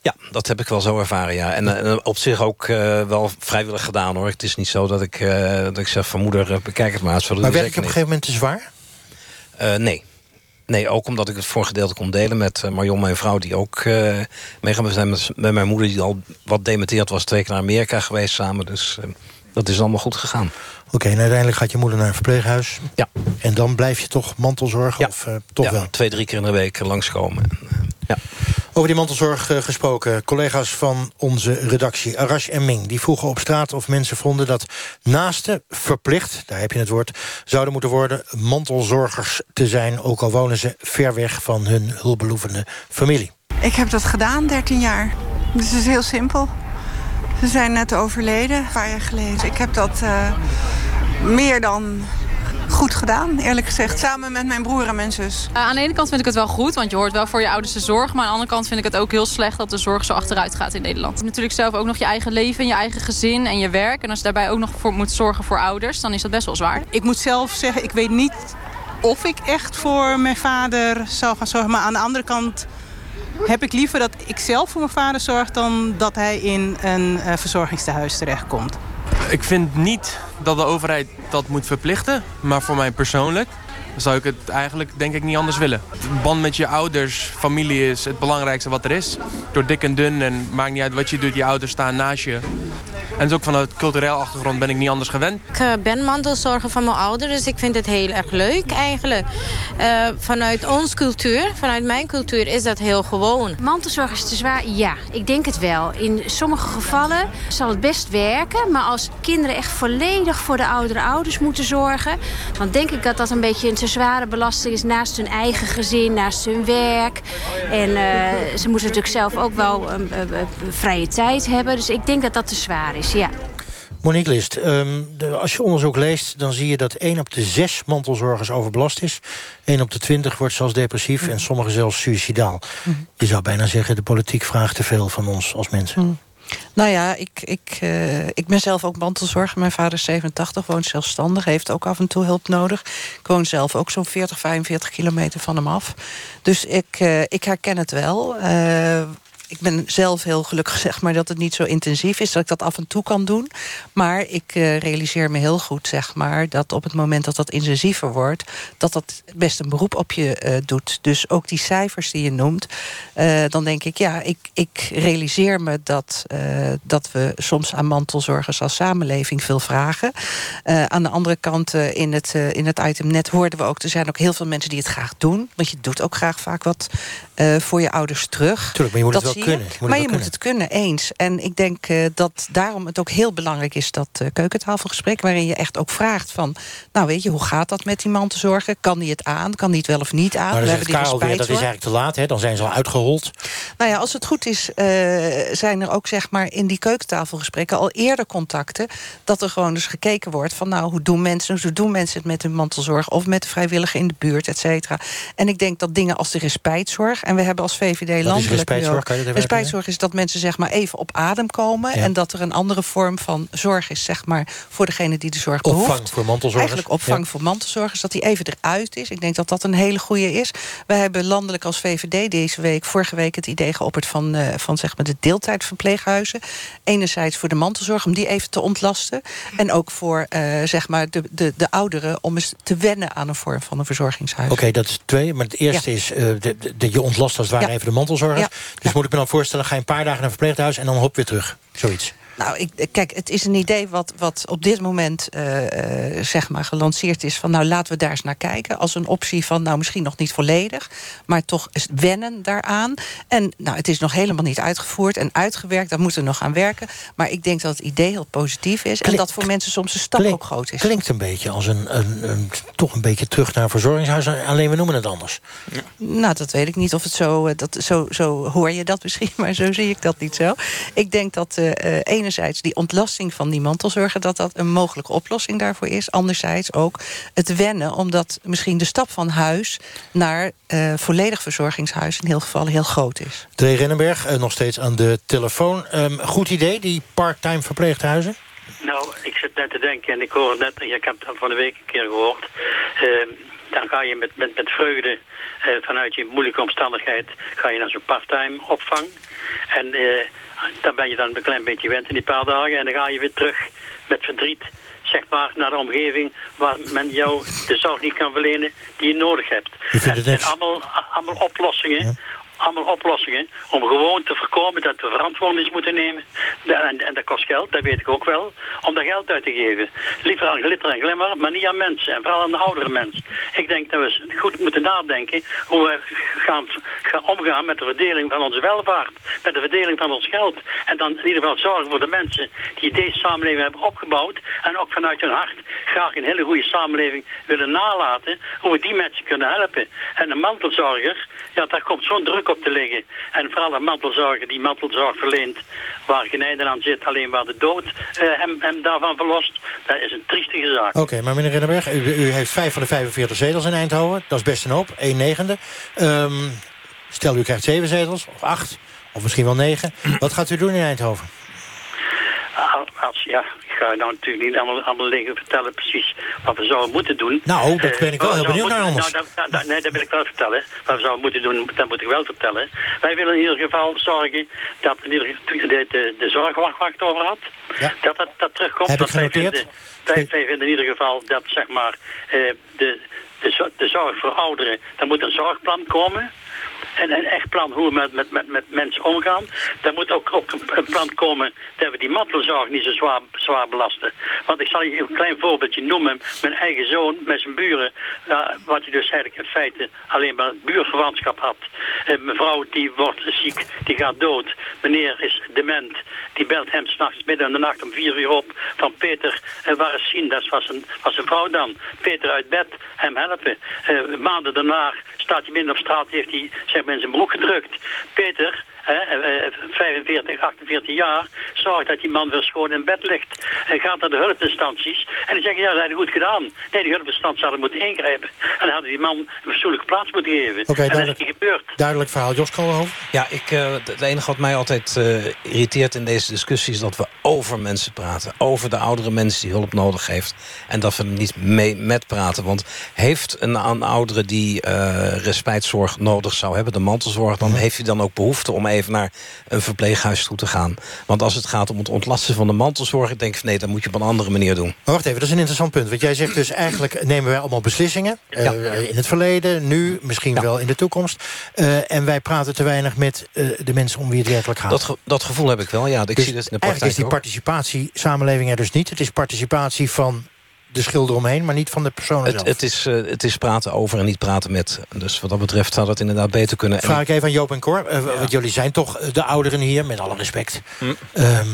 Ja, dat heb ik wel zo ervaren, ja. En uh, op zich ook uh, wel vrijwillig gedaan, hoor. Het is niet zo dat ik, uh, dat ik zeg van moeder, bekijk het maar. Maar werd ik op een gegeven moment te zwaar? nee. Nee, ook omdat ik het voor gedeelte kon delen met Marion, mijn vrouw... die ook meegaan. We zijn met, met, mijn moeder, die al wat dementeerd was... twee keer naar Amerika geweest samen. Dus dat is allemaal goed gegaan. Oké, okay, en uiteindelijk gaat je moeder naar een verpleeghuis. Ja. En dan blijf je toch mantelzorgen? Ja, of, toch ja, wel? twee, drie keer in de week langskomen. Ja. Over die mantelzorg uh, gesproken. Collega's van onze redactie, Arash en Ming... die vroegen op straat of mensen vonden dat naasten verplicht... daar heb je het woord, zouden moeten worden... mantelzorgers te zijn, ook al wonen ze ver weg... van hun hulpbehoevende familie. Ik heb dat gedaan, 13 jaar. Dus het is heel simpel. Ze zijn net overleden, een paar jaar geleden. Ik heb dat uh, meer dan goed gedaan, eerlijk gezegd. Samen met mijn broer en mijn zus. Uh, aan de ene kant vind ik het wel goed, want je hoort wel voor je ouders de zorg. Maar aan de andere kant vind ik het ook heel slecht dat de zorg zo achteruit gaat in Nederland. Je hebt natuurlijk zelf ook nog je eigen leven, je eigen gezin en je werk. En als je daarbij ook nog voor moet zorgen voor ouders, dan is dat best wel zwaar. Ik moet zelf zeggen, ik weet niet of ik echt voor mijn vader zou gaan zorgen. Maar aan de andere kant heb ik liever dat ik zelf voor mijn vader zorg... dan dat hij in een uh, verzorgingstehuis terechtkomt. Ik vind niet dat de overheid dat moet verplichten. Maar voor mij persoonlijk zou ik het eigenlijk denk ik niet anders willen. De band met je ouders, familie is het belangrijkste wat er is. Door dik en dun en maakt niet uit wat je doet, je ouders staan naast je. En dus ook vanuit cultureel achtergrond ben ik niet anders gewend. Ik uh, ben mantelzorger van mijn ouders, dus ik vind het heel erg leuk eigenlijk. Uh, vanuit onze cultuur, vanuit mijn cultuur, is dat heel gewoon. Mantelzorg is te zwaar? Ja, ik denk het wel. In sommige gevallen zal het best werken. Maar als kinderen echt volledig voor de oudere ouders moeten zorgen... dan denk ik dat dat een beetje een te zware belasting is... naast hun eigen gezin, naast hun werk. En uh, ze moeten natuurlijk zelf ook wel vrije tijd hebben. Dus ik denk dat dat te zwaar is ja. Monique List, um, de, als je onderzoek leest... dan zie je dat 1 op de 6 mantelzorgers overbelast is. 1 op de 20 wordt zelfs depressief en sommigen zelfs suicidaal. Mm. Je zou bijna zeggen, de politiek vraagt te veel van ons als mensen. Mm. Nou ja, ik, ik, uh, ik ben zelf ook mantelzorger. Mijn vader is 87, woont zelfstandig. Heeft ook af en toe hulp nodig. Ik woon zelf ook zo'n 40, 45 kilometer van hem af. Dus ik, uh, ik herken het wel. Uh, ik ben zelf heel gelukkig zeg maar, dat het niet zo intensief is... dat ik dat af en toe kan doen. Maar ik uh, realiseer me heel goed zeg maar, dat op het moment dat dat intensiever wordt... dat dat best een beroep op je uh, doet. Dus ook die cijfers die je noemt... Uh, dan denk ik, ja, ik, ik realiseer me dat, dat we soms aan mantelzorgers als samenleving veel vragen. aan de andere kant, in, het, in het item net hoorden we ook... er zijn ook heel veel mensen die het graag doen. Want je doet ook graag vaak wat voor je ouders terug. Tuurlijk, maar je moet dat het wel kunnen. Maar je moet het kunnen, eens. En ik denk uh, dat daarom het ook heel belangrijk is... dat uh, keukentafelgesprek, waarin je echt ook vraagt van... nou weet je, hoe gaat dat met die mantelzorgen? Kan die het aan? Kan die het wel of niet aan? Maar dan zegt Karel weer, dat is eigenlijk te laat, hè? dan zijn ze al uitgehold. Nou ja, als het goed is, uh, zijn er ook zeg maar in die keukentafelgesprekken... al eerder contacten, dat er gewoon dus gekeken wordt... van nou, hoe doen mensen, hoe doen mensen het met hun mantelzorg... of met de vrijwilliger in de buurt, et cetera. En ik denk dat dingen als de respijtzorg... en we hebben als VVD landelijk... Respijtzorg, kan je dat Respijtzorg is dat mensen zeg maar even op adem komen... en dat er een andere vorm van zorg is zeg maar, voor degene die de zorg behoeft. Opvang voor mantelzorgers. Eigenlijk opvang Ja. voor mantelzorgers, dat die even eruit is. Ik denk dat dat een hele goede is. We hebben landelijk als VVD deze week, vorige week... het idee geopperd van, eh, van zeg maar de deeltijdverpleeghuizen. Enerzijds voor de mantelzorg, om die even te ontlasten. En ook voor eh, zeg maar de, de, de ouderen om eens te wennen aan een vorm van een verzorgingshuis. Oké, dat is twee. Maar het eerste Ja. is, eh, de, de, de- je ontlast als het ware even de mantelzorgers. Ja. Dus moet ik me dan voorstellen, ga je een paar dagen naar een verpleeghuis... en dan hop weer terug. Zoiets. Nou, ik, kijk, het is een idee wat, wat op dit moment eh, eh, zeg maar gelanceerd is... van nou, laten we daar eens naar kijken. Als een optie van, nou, misschien nog niet volledig... maar toch eens wennen daaraan. En nou, het is nog helemaal niet uitgevoerd en uitgewerkt. Daar moeten we nog aan werken. Maar ik denk dat het idee heel positief is... en dat voor mensen soms een stap ook groot is. Klinkt een beetje als een, een, een- toch een beetje terug naar een verzorgingshuis. Alleen we noemen het anders. Nou, dat weet ik niet of het zo, eh, dat, zo, zo hoor je dat misschien, maar zo zie ik dat niet zo. Ik denk dat eh, eh, enerzijds die ontlasting van die mantelzorger... dat dat een mogelijke oplossing daarvoor is. Anderzijds ook het wennen, omdat misschien de stap van huis... naar eh, volledig verzorgingshuis in heel geval heel groot is. Dre Rennenberg, eh, nog steeds aan de telefoon. Ehm, goed idee, die part-time verpleeghuizen? Nou, ik zit net te denken en ik hoor het net, ik heb het van de week een keer gehoord. Eh, dan ga je met, met, met vreugde eh, vanuit je moeilijke omstandigheid ga je naar zo'n part-time opvang. En dan ben je dan een klein beetje gewend in die paar dagen en dan ga je weer terug met verdriet zeg maar, naar de omgeving waar men jou de zorg niet kan verlenen die je nodig hebt. het En, net- en allemaal, allemaal oplossingen allemaal oplossingen om gewoon te voorkomen dat we verantwoording moeten nemen. De- En, en dat kost geld, dat weet ik ook wel, om daar geld uit te geven. Liever aan glitter en glimmer, maar niet aan mensen. En vooral aan de oudere mensen. Ik denk dat we goed moeten nadenken hoe we gaan, gaan omgaan met de verdeling van onze welvaart. Met de verdeling van ons geld. En dan in ieder geval zorgen voor de mensen die deze samenleving hebben opgebouwd. En ook vanuit hun hart graag een hele goede samenleving willen nalaten. Hoe we die mensen kunnen helpen. En een mantelzorger, ja, daar komt zo'n druk op te liggen. En vooral een mantelzorger die mantelzorg verleent. Waar geen einde aan zit, alleen waar de dood eh, hem, hem daarvan verlost. Dat is een triestige zaak. Oké, maar meneer Rennenberg, u, u heeft vijf van de 45 zetels in Eindhoven. Dat is best een hoop, 1 negende. Ehm, stel, u krijgt zeven zetels, of acht, of misschien wel negen. Wat gaat u doen in Eindhoven? Als, als- ja, ik ga nou natuurlijk niet allemaal, allemaal liggen vertellen precies wat we zouden moeten doen. Nou, dat Eh, ben ik wel heel benieuwd naar anders. Nou, dat, dat- nee, dat wil ik wel vertellen. Wat we zouden moeten doen, dat moet ik wel vertellen. Wij willen in ieder geval zorgen dat in ieder geval de, de, de zorgwacht waar ik het over had, dat, dat dat terugkomt. Heb ik Want wij vinden, wij, wij vinden in ieder geval dat zeg maar eh, de, de zorg voor ouderen, daar moet een zorgplan komen. En een echt plan hoe we met, met, met, met mensen omgaan. Daar moet ook, ook een, plan komen dat we die mantelzorg niet zo zwaar, zwaar belasten. Want ik zal je een klein voorbeeldje noemen. Mijn eigen zoon met zijn buren, wat hij dus eigenlijk in feite alleen maar buurverwantschap had. Eh, mevrouw die wordt ziek, die gaat dood. Meneer is dement, die belt hem s'nachts midden in de nacht om vier uur op. Van Peter, eh, waar is zien? Dat was een, was vrouw dan. Peter uit bed, hem helpen. Eh, maanden daarna staat hij midden op straat, heeft hij zeg maar in zijn broek gedrukt. Peter, 45, 48 jaar, zorgt dat die man weer schoon in bed ligt. En gaat naar de hulpinstanties. En die zeggen, ja, dat hebben goed gedaan. Nee, die hulpinstanties hadden moeten ingrijpen. En dan hadden die man een fatsoenlijke plaats moeten geven. Oké, en dat is duidelijk. niet gebeurd. Duidelijk verhaal, Jos Kallenhoven. Ja, ik, eh, het enige wat mij altijd eh, irriteert in deze discussie... is dat we over mensen praten. Over de oudere mensen die hulp nodig heeft. En dat we er niet mee met praten. Want heeft een, een oudere die eh respijtzorg nodig zou hebben... de mantelzorg, dan heeft hij dan ook behoefte... om even naar een verpleeghuis toe te gaan. Want als het gaat om het ontlasten van de mantelzorg... ik denk van nee, dat moet je op een andere manier doen. Maar wacht even, dat is een interessant punt. Want jij zegt dus eigenlijk nemen wij allemaal beslissingen. eh, in het verleden, nu, misschien wel in de toekomst. Eh, en wij praten te weinig met eh, de mensen om wie het werkelijk gaat. Dat, ge- dat gevoel heb ik wel, ja. Ik Dus zie dat in de eigenlijk is die participatie samenleving er dus niet. Het is participatie van de schilder omheen, maar niet van de persoon Het, zelf. het, is, eh, het is praten over en niet praten met. Dus wat dat betreft zou dat inderdaad beter kunnen. En Vraag ik even aan Joop en Cor. eh, Want jullie zijn toch de ouderen hier, met alle respect. Hm. Ehm,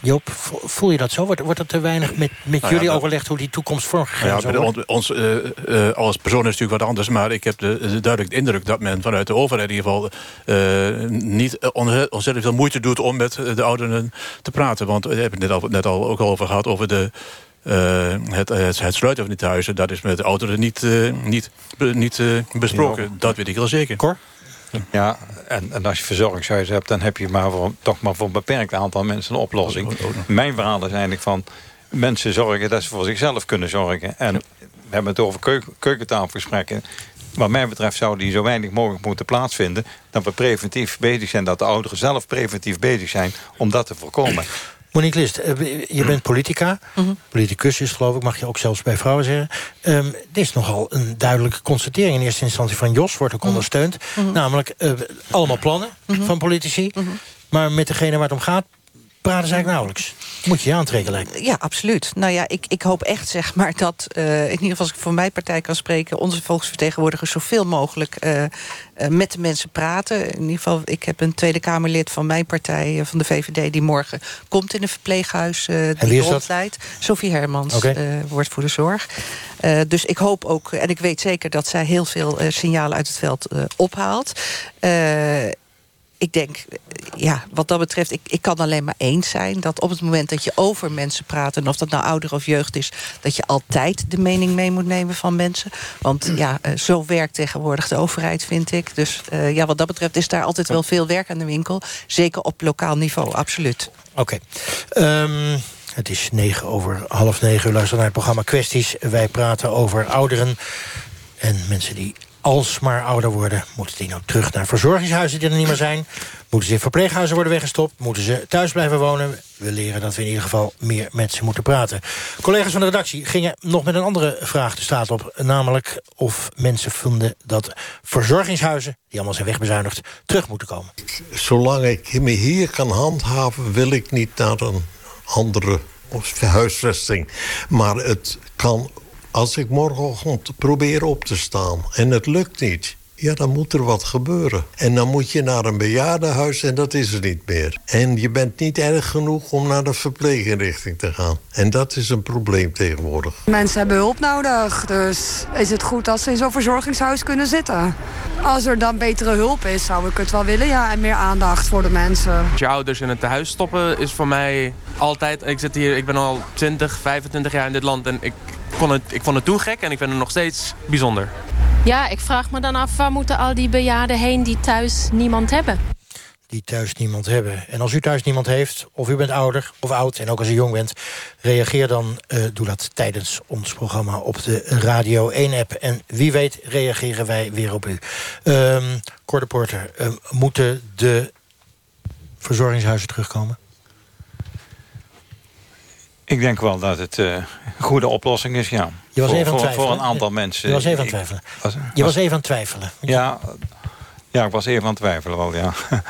Joop, vo- voel je dat zo? Wordt, wordt er te weinig met, met Nou jullie overlegd... hoe die toekomst vormgegeven Ja, zou bij worden? ons, eh, als persoon is het natuurlijk wat anders... maar ik heb de, de duidelijk de indruk dat men vanuit de overheid in ieder geval... eh, niet on- ontzettend veel moeite doet om met de ouderen te praten. Want we hebben het net al, net al ook over gehad... over de, het, het, het sluiten van die huizen. Dat is met de ouderen niet, eh, niet, be- niet eh, besproken. Dat weet ik heel zeker. Cor? Ja, en, en als je verzorgingshuizen hebt... dan heb je maar voor, toch maar voor een beperkt aantal mensen een oplossing. Mijn verhaal is eigenlijk van... mensen zorgen dat ze voor zichzelf kunnen zorgen. En we hebben het over keuken, keukentafelgesprekken. Wat mij betreft zou die zo weinig mogelijk moeten plaatsvinden... dat we preventief bezig zijn, dat de ouderen zelf preventief bezig zijn... om dat te voorkomen. Monique List, eh, je bent politica. Politicus is geloof ik, mag je ook zelfs bij vrouwen zeggen. Um, dit is nogal een duidelijke constatering in eerste instantie van Jos. Wordt ook ondersteund. Namelijk uh, allemaal plannen van politici. Maar met degene waar het om gaat praten ze eigenlijk nauwelijks. Moet je je aantrekken lijkt Ja, absoluut. Nou ja, ik, ik hoop echt zeg maar dat, uh, in ieder geval als ik voor mijn partij kan spreken... onze volksvertegenwoordigers zoveel mogelijk uh, uh, met de mensen praten. In ieder geval, ik heb een Tweede Kamerlid van mijn partij, van de VVD... die morgen komt in een verpleeghuis, die rondleidt. Sophie Hermans, okay. wordt voor de zorg. dus ik hoop ook, en ik weet zeker dat zij heel veel signalen uit het veld ophaalt ik denk, ja, wat dat betreft, ik, ik kan alleen maar eens zijn... dat op het moment dat je over mensen praat... en of dat nou ouder of jeugd is... dat je altijd de mening mee moet nemen van mensen. Want ja, zo werkt tegenwoordig de overheid, vind ik. Dus uh, ja, wat dat betreft is daar altijd wel veel werk aan de winkel. Zeker op lokaal niveau, absoluut. Oké. Okay. Um... Het is negen over half negen. U luistert naar het programma Kwesties. Wij praten over ouderen en mensen die alsmaar ouder worden. Moeten die nou terug naar verzorgingshuizen die er niet meer zijn? Moeten ze in verpleeghuizen worden weggestopt? Moeten ze thuis blijven wonen? We leren dat we in ieder geval meer met ze moeten praten. Collega's van de redactie gingen nog met een andere vraag de staat op. Namelijk of mensen vonden dat verzorgingshuizen... die allemaal zijn wegbezuinigd, terug moeten komen. Zolang ik me hier kan handhaven... wil ik niet naar een andere huisvesting. Maar het kan als ik morgenochtend probeer op te staan en het lukt niet... ja, dan moet er wat gebeuren. En dan moet je naar een bejaardenhuis en dat is er niet meer. En je bent niet erg genoeg om naar de verpleeginrichting te gaan. En dat is een probleem tegenwoordig. Mensen hebben hulp nodig, dus is het goed als ze in zo'n verzorgingshuis kunnen zitten. Als er dan betere hulp is, zou ik het wel willen, ja. En meer aandacht voor de mensen. Je ouders in het tehuis stoppen is voor mij altijd... Ik zit hier, ik ben al 20, 25 jaar in dit land en ik vond het, ik vond het toen gek en ik vind het nog steeds bijzonder. Ja, ik vraag me dan af, waar moeten al die bejaarden heen die thuis niemand hebben? Die thuis niemand hebben. En als u thuis niemand heeft, of u bent ouder of oud... en ook als u jong bent, reageer dan, uh, doe dat tijdens ons programma... op de Radio 1-app. En wie weet reageren wij weer op u. Um, Korte Porter, uh, moeten de verzorgingshuizen terugkomen? Ik denk wel dat het uh, een goede oplossing is, ja. Je was voor, even aan twijfelen. voor een aantal mensen. Je was even aan het twijfelen. Was, je was, even aan het twijfelen. Ja, ja, ik was even aan het twijfelen wel, ja.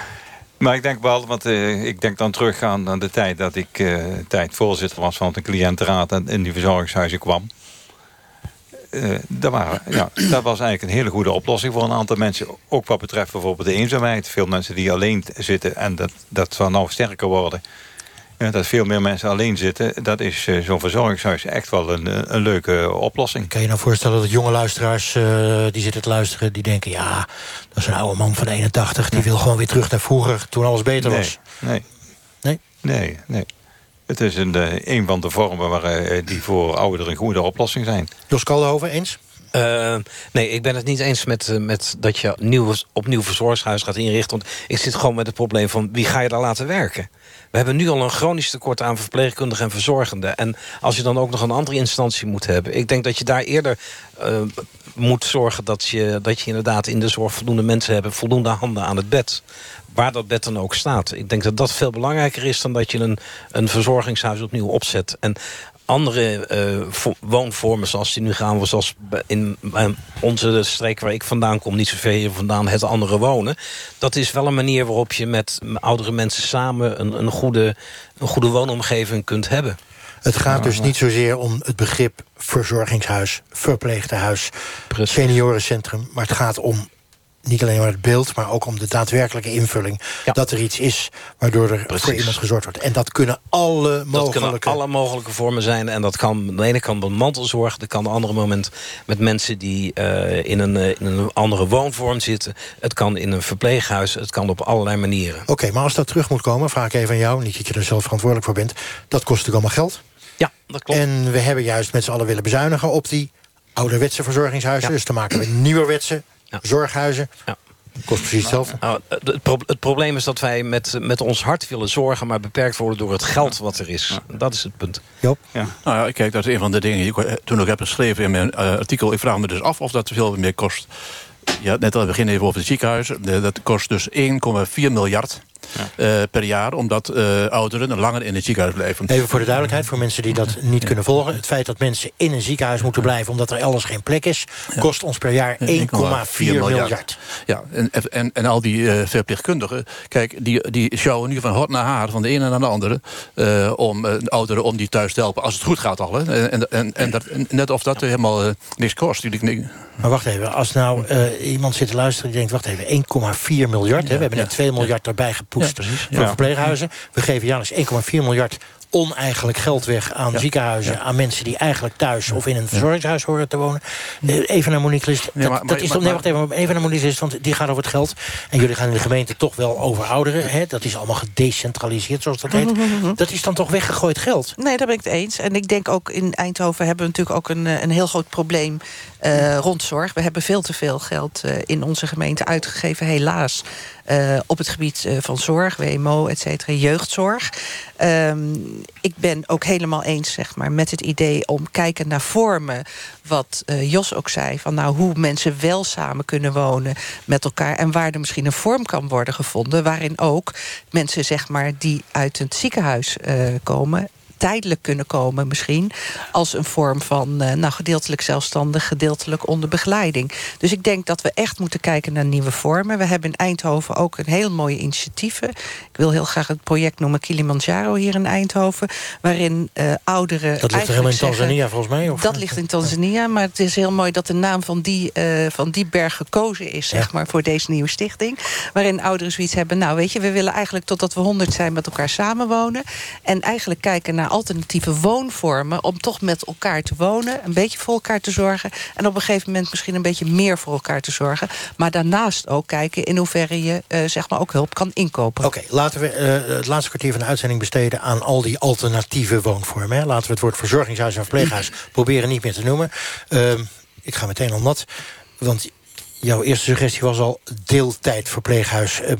maar ik denk wel, want uh, ik denk dan teruggaan aan de tijd... dat ik uh, tijd voorzitter was van de cliëntenraad... en in die verzorgingshuizen kwam. Uh, dat, waren, ja, dat was eigenlijk een hele goede oplossing voor een aantal mensen. Ook wat betreft bijvoorbeeld de eenzaamheid. Veel mensen die alleen zitten en dat, dat zal nou sterker worden... Ja, dat veel meer mensen alleen zitten. Dat is uh, zo'n verzorgingshuis echt wel een, een leuke oplossing. Kan je nou voorstellen dat jonge luisteraars uh, die zitten te luisteren... die denken, ja, dat is een oude man van 81... die wil gewoon weer terug naar vroeger, toen alles beter nee, was. Nee. Nee? Nee, nee. Het is een, een van de vormen waar, die voor ouderen een goede oplossing zijn. Jos Kaldenhoven, eens? Uh, nee, ik ben het niet eens met, uh, met dat je nieuw, opnieuw verzorgingshuis gaat inrichten. Want ik zit gewoon met het probleem van wie ga je daar laten werken? We hebben nu al een chronisch tekort aan verpleegkundigen en verzorgenden. En als je dan ook nog een andere instantie moet hebben... ik denk dat je daar eerder uh, moet zorgen dat je, dat je inderdaad in de zorg voldoende mensen hebt... voldoende handen aan het bed waar dat bed dan ook staat. Ik denk dat dat veel belangrijker is dan dat je een, een verzorgingshuis opnieuw opzet. En andere uh, woonvormen zoals die nu gaan... zoals in uh, onze streek waar ik vandaan kom... niet zo ver vandaan, het andere wonen... dat is wel een manier waarop je met oudere mensen samen... een, een, goede, een goede woonomgeving kunt hebben. Het gaat dus niet zozeer om het begrip verzorgingshuis... verpleegtehuis, seniorencentrum... maar het gaat om niet alleen maar het beeld, maar ook om de daadwerkelijke invulling. Ja. Dat er iets is waardoor er Precies. voor iemand gezorgd wordt. En dat kunnen alle mogelijke... Dat kunnen alle mogelijke vormen zijn. En dat kan aan de ene kant met mantelzorg. Dat kan een andere moment met mensen die uh, in, een, uh, in een andere woonvorm zitten. Het kan in een verpleeghuis. Het kan op allerlei manieren. Oké, okay, maar als dat terug moet komen, vraag ik even aan jou. Niet dat je er zelf verantwoordelijk voor bent. Dat kost natuurlijk allemaal geld. Ja, dat klopt. En we hebben juist met z'n allen willen bezuinigen op die ouderwetse verzorgingshuizen. Ja. Dus dan maken we nieuwerwetse. Zorghuizen. Ja. Kost precies hetzelfde. Nou, het, pro het, probleem is dat wij met, met ons hart willen zorgen... maar beperkt worden door het geld wat er is. Dat is het punt. Joop? Ja. Nou ja, kijk, dat is een van de dingen die ik toen ook heb geschreven in mijn uh, artikel. Ik vraag me dus af of dat veel meer kost. Ja, net al het begin even over het ziekenhuis. Dat kost dus 1,4 miljard ja. uh, per jaar... omdat uh, ouderen langer in het ziekenhuis blijven. Even voor de duidelijkheid, voor mensen die dat niet kunnen volgen. Het feit dat mensen in een ziekenhuis moeten blijven... omdat er elders geen plek is... kost ons per jaar 1,4 miljard. Ja, en, en, en al die uh, verpleegkundigen... kijk, die, die sjouwen nu van hot naar haar... van de ene naar de andere... om ouderen om die thuis te helpen. Als het goed gaat al. Hè. En, en, en, dat, net of dat helemaal niks kost. Maar wacht even, als nou iemand zit te luisteren... die denkt, wacht even, 1,4 miljard. Hè? We hebben net 2 miljard erbij gepoetst precies. voor verpleeghuizen. We geven jaarlijks 1,4 miljard oneigenlijk geld weg aan ja. ziekenhuizen... Ja. aan mensen die eigenlijk thuis of in een verzorgingshuis horen te wonen. Even naar Monique List. Dat, ja, maar, dat is maar, nee, wacht even, even naar Monique List, want die gaat over het geld. En jullie gaan in de gemeente toch wel over ouderen. Hè? Dat is allemaal gedecentraliseerd, zoals dat heet. Dat is dan toch weggegooid geld? Nee, daar ben ik het eens. En ik denk ook in Eindhoven hebben we natuurlijk ook een, een heel groot probleem... Uh, rond zorg. We hebben veel te veel geld uh, in onze gemeente uitgegeven, helaas. Uh, op het gebied van zorg, WMO, et cetera, jeugdzorg. Um, ik ben ook helemaal eens zeg maar, met het idee om kijken naar vormen... wat Jos ook zei, van nou, hoe mensen wel samen kunnen wonen met elkaar... en waar er misschien een vorm kan worden gevonden... waarin ook mensen zeg maar, die uit het ziekenhuis komen tijdelijk kunnen komen misschien... als een vorm van uh, nou, gedeeltelijk zelfstandig, gedeeltelijk onder begeleiding. Dus ik denk dat we echt moeten kijken naar nieuwe vormen. We hebben in Eindhoven ook een heel mooie initiatieven. Ik wil heel graag het project noemen Kilimanjaro hier in Eindhoven... waarin uh, ouderen Dat ligt helemaal in Tanzania volgens mij? Of? Dat ligt in Tanzania, maar het is heel mooi... dat de naam van die, uh, van die berg gekozen is zeg maar, voor deze nieuwe stichting. Waarin ouderen zoiets hebben... nou weet je, we willen eigenlijk totdat we honderd zijn met elkaar samenwonen... en eigenlijk kijken naar alternatieve woonvormen... om toch met elkaar te wonen, een beetje voor elkaar te zorgen... en op een gegeven moment misschien een beetje meer voor elkaar te zorgen. Maar daarnaast ook kijken in hoeverre je uh, zeg maar ook hulp kan inkopen. Oké, okay, laten we uh, het laatste kwartier van de uitzending besteden... aan al die alternatieve woonvormen. Hè. Laten we het woord verzorgingshuis en verpleeghuis proberen niet meer te noemen. Uh, ik ga meteen al nat, want jouw eerste suggestie was al deeltijdverpleeghuis. Uh,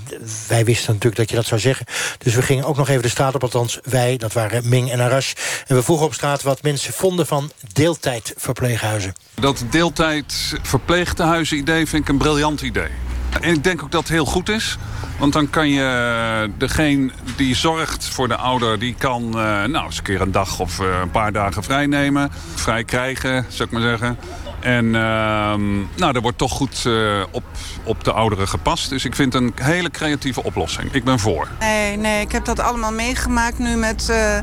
wij wisten natuurlijk dat je dat zou zeggen. Dus we gingen ook nog even de straat op, althans wij, dat waren Ming en Arash. En we vroegen op straat wat mensen vonden van deeltijdverpleeghuizen. Dat deeltijdverpleegtehuizen idee vind ik een briljant idee. En ik denk ook dat het heel goed is. Want dan kan je degene die zorgt voor de ouder... die kan uh, nou, eens een keer een dag of een paar dagen vrij nemen. Vrij krijgen, zou ik maar zeggen. En uh, nou, er wordt toch goed uh, op, op de ouderen gepast. Dus ik vind een hele creatieve oplossing. Ik ben voor. Nee, nee ik heb dat allemaal meegemaakt nu met... Uh,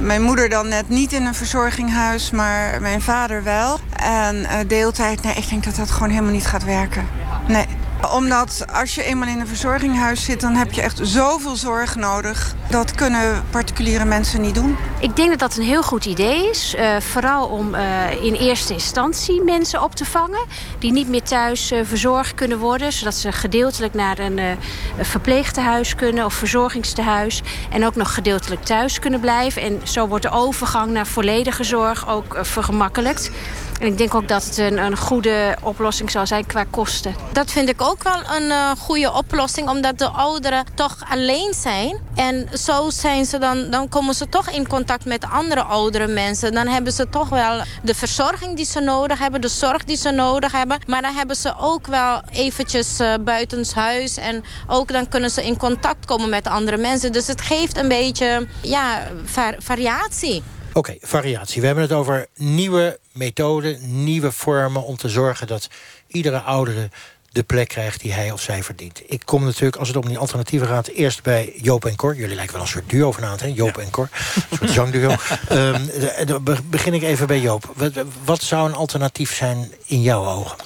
mijn moeder dan net niet in een verzorginghuis, maar mijn vader wel. En uh, deeltijd, nee, ik denk dat dat gewoon helemaal niet gaat werken. Nee omdat als je eenmaal in een verzorginghuis zit... dan heb je echt zoveel zorg nodig. Dat kunnen particuliere mensen niet doen. Ik denk dat dat een heel goed idee is. Uh, vooral om uh, in eerste instantie mensen op te vangen... die niet meer thuis uh, verzorgd kunnen worden... zodat ze gedeeltelijk naar een verpleegtehuis kunnen... of verzorgingstehuis. En ook nog gedeeltelijk thuis kunnen blijven. En zo wordt de overgang naar volledige zorg ook vergemakkelijkt. En ik denk ook dat het een, een goede oplossing zal zijn qua kosten. Dat vind ik ook wel een uh, goede oplossing. Omdat de ouderen toch alleen zijn. En zo zijn ze dan, dan komen ze toch in contact met andere oudere mensen. Dan hebben ze toch wel de verzorging die ze nodig hebben. De zorg die ze nodig hebben. Maar dan hebben ze ook wel eventjes uh, buitenshuis. En ook dan kunnen ze in contact komen met andere mensen. Dus het geeft een beetje ja, var variatie. Oké, okay, variatie. We hebben het over nieuwe methoden, nieuwe vormen... om te zorgen dat iedere oudere de plek krijgt die hij of zij verdient. Ik kom natuurlijk, als het om die alternatieven gaat... eerst bij Joop en Cor. Jullie lijken wel een soort duo vanavond, hè? Joop ja. en Cor. Een soort zangduo. um, dan begin ik even bij Joop. Wat, wat zou een alternatief zijn in jouw ogen?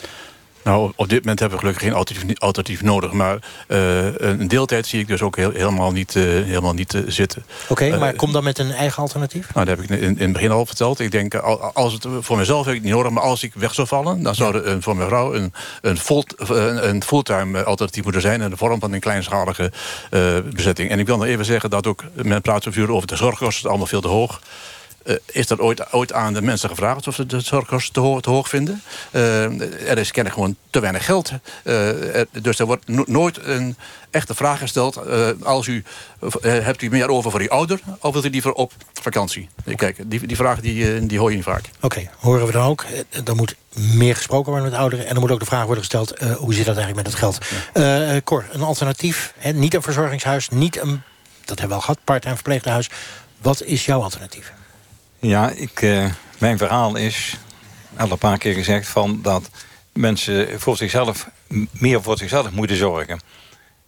Nou, op dit moment hebben we gelukkig geen alternatief, alternatief nodig. Maar uh, een deeltijd zie ik dus ook heel, helemaal niet, uh, helemaal niet uh, zitten. Oké, okay, maar kom dan met een eigen alternatief? Nou, dat heb ik in, in het begin al verteld. Ik denk, als het voor mezelf heb ik niet nodig... maar als ik weg zou vallen, dan zou er een, voor mijn vrouw... een, een, full, een, fulltime alternatief moeten zijn... in de vorm van een kleinschalige bezetting. En ik wil nog even zeggen dat ook... men praat over de zorgkosten, allemaal veel te hoog... Uh, is dat ooit, ooit aan de mensen gevraagd of ze de zorgkosten te, hoog, te hoog vinden? Uh, er is kennelijk gewoon te weinig geld. Uh, er, dus er wordt no nooit een echte vraag gesteld. als u, hebt u meer over voor uw ouder of wilt u liever op vakantie? Kijk, die, die vraag die, die hoor je niet vaak. Oké, horen we dan ook. Er moet meer gesproken worden met ouderen. En er moet ook de vraag worden gesteld, hoe zit dat eigenlijk met het geld? Cor, een alternatief, hè? niet een verzorgingshuis, niet een, dat hebben we al gehad, part-time verpleeghuis. Wat is jouw alternatief? Ja, ik, uh, mijn verhaal is, al een paar keer gezegd... Van dat mensen voor zichzelf, meer voor zichzelf moeten zorgen.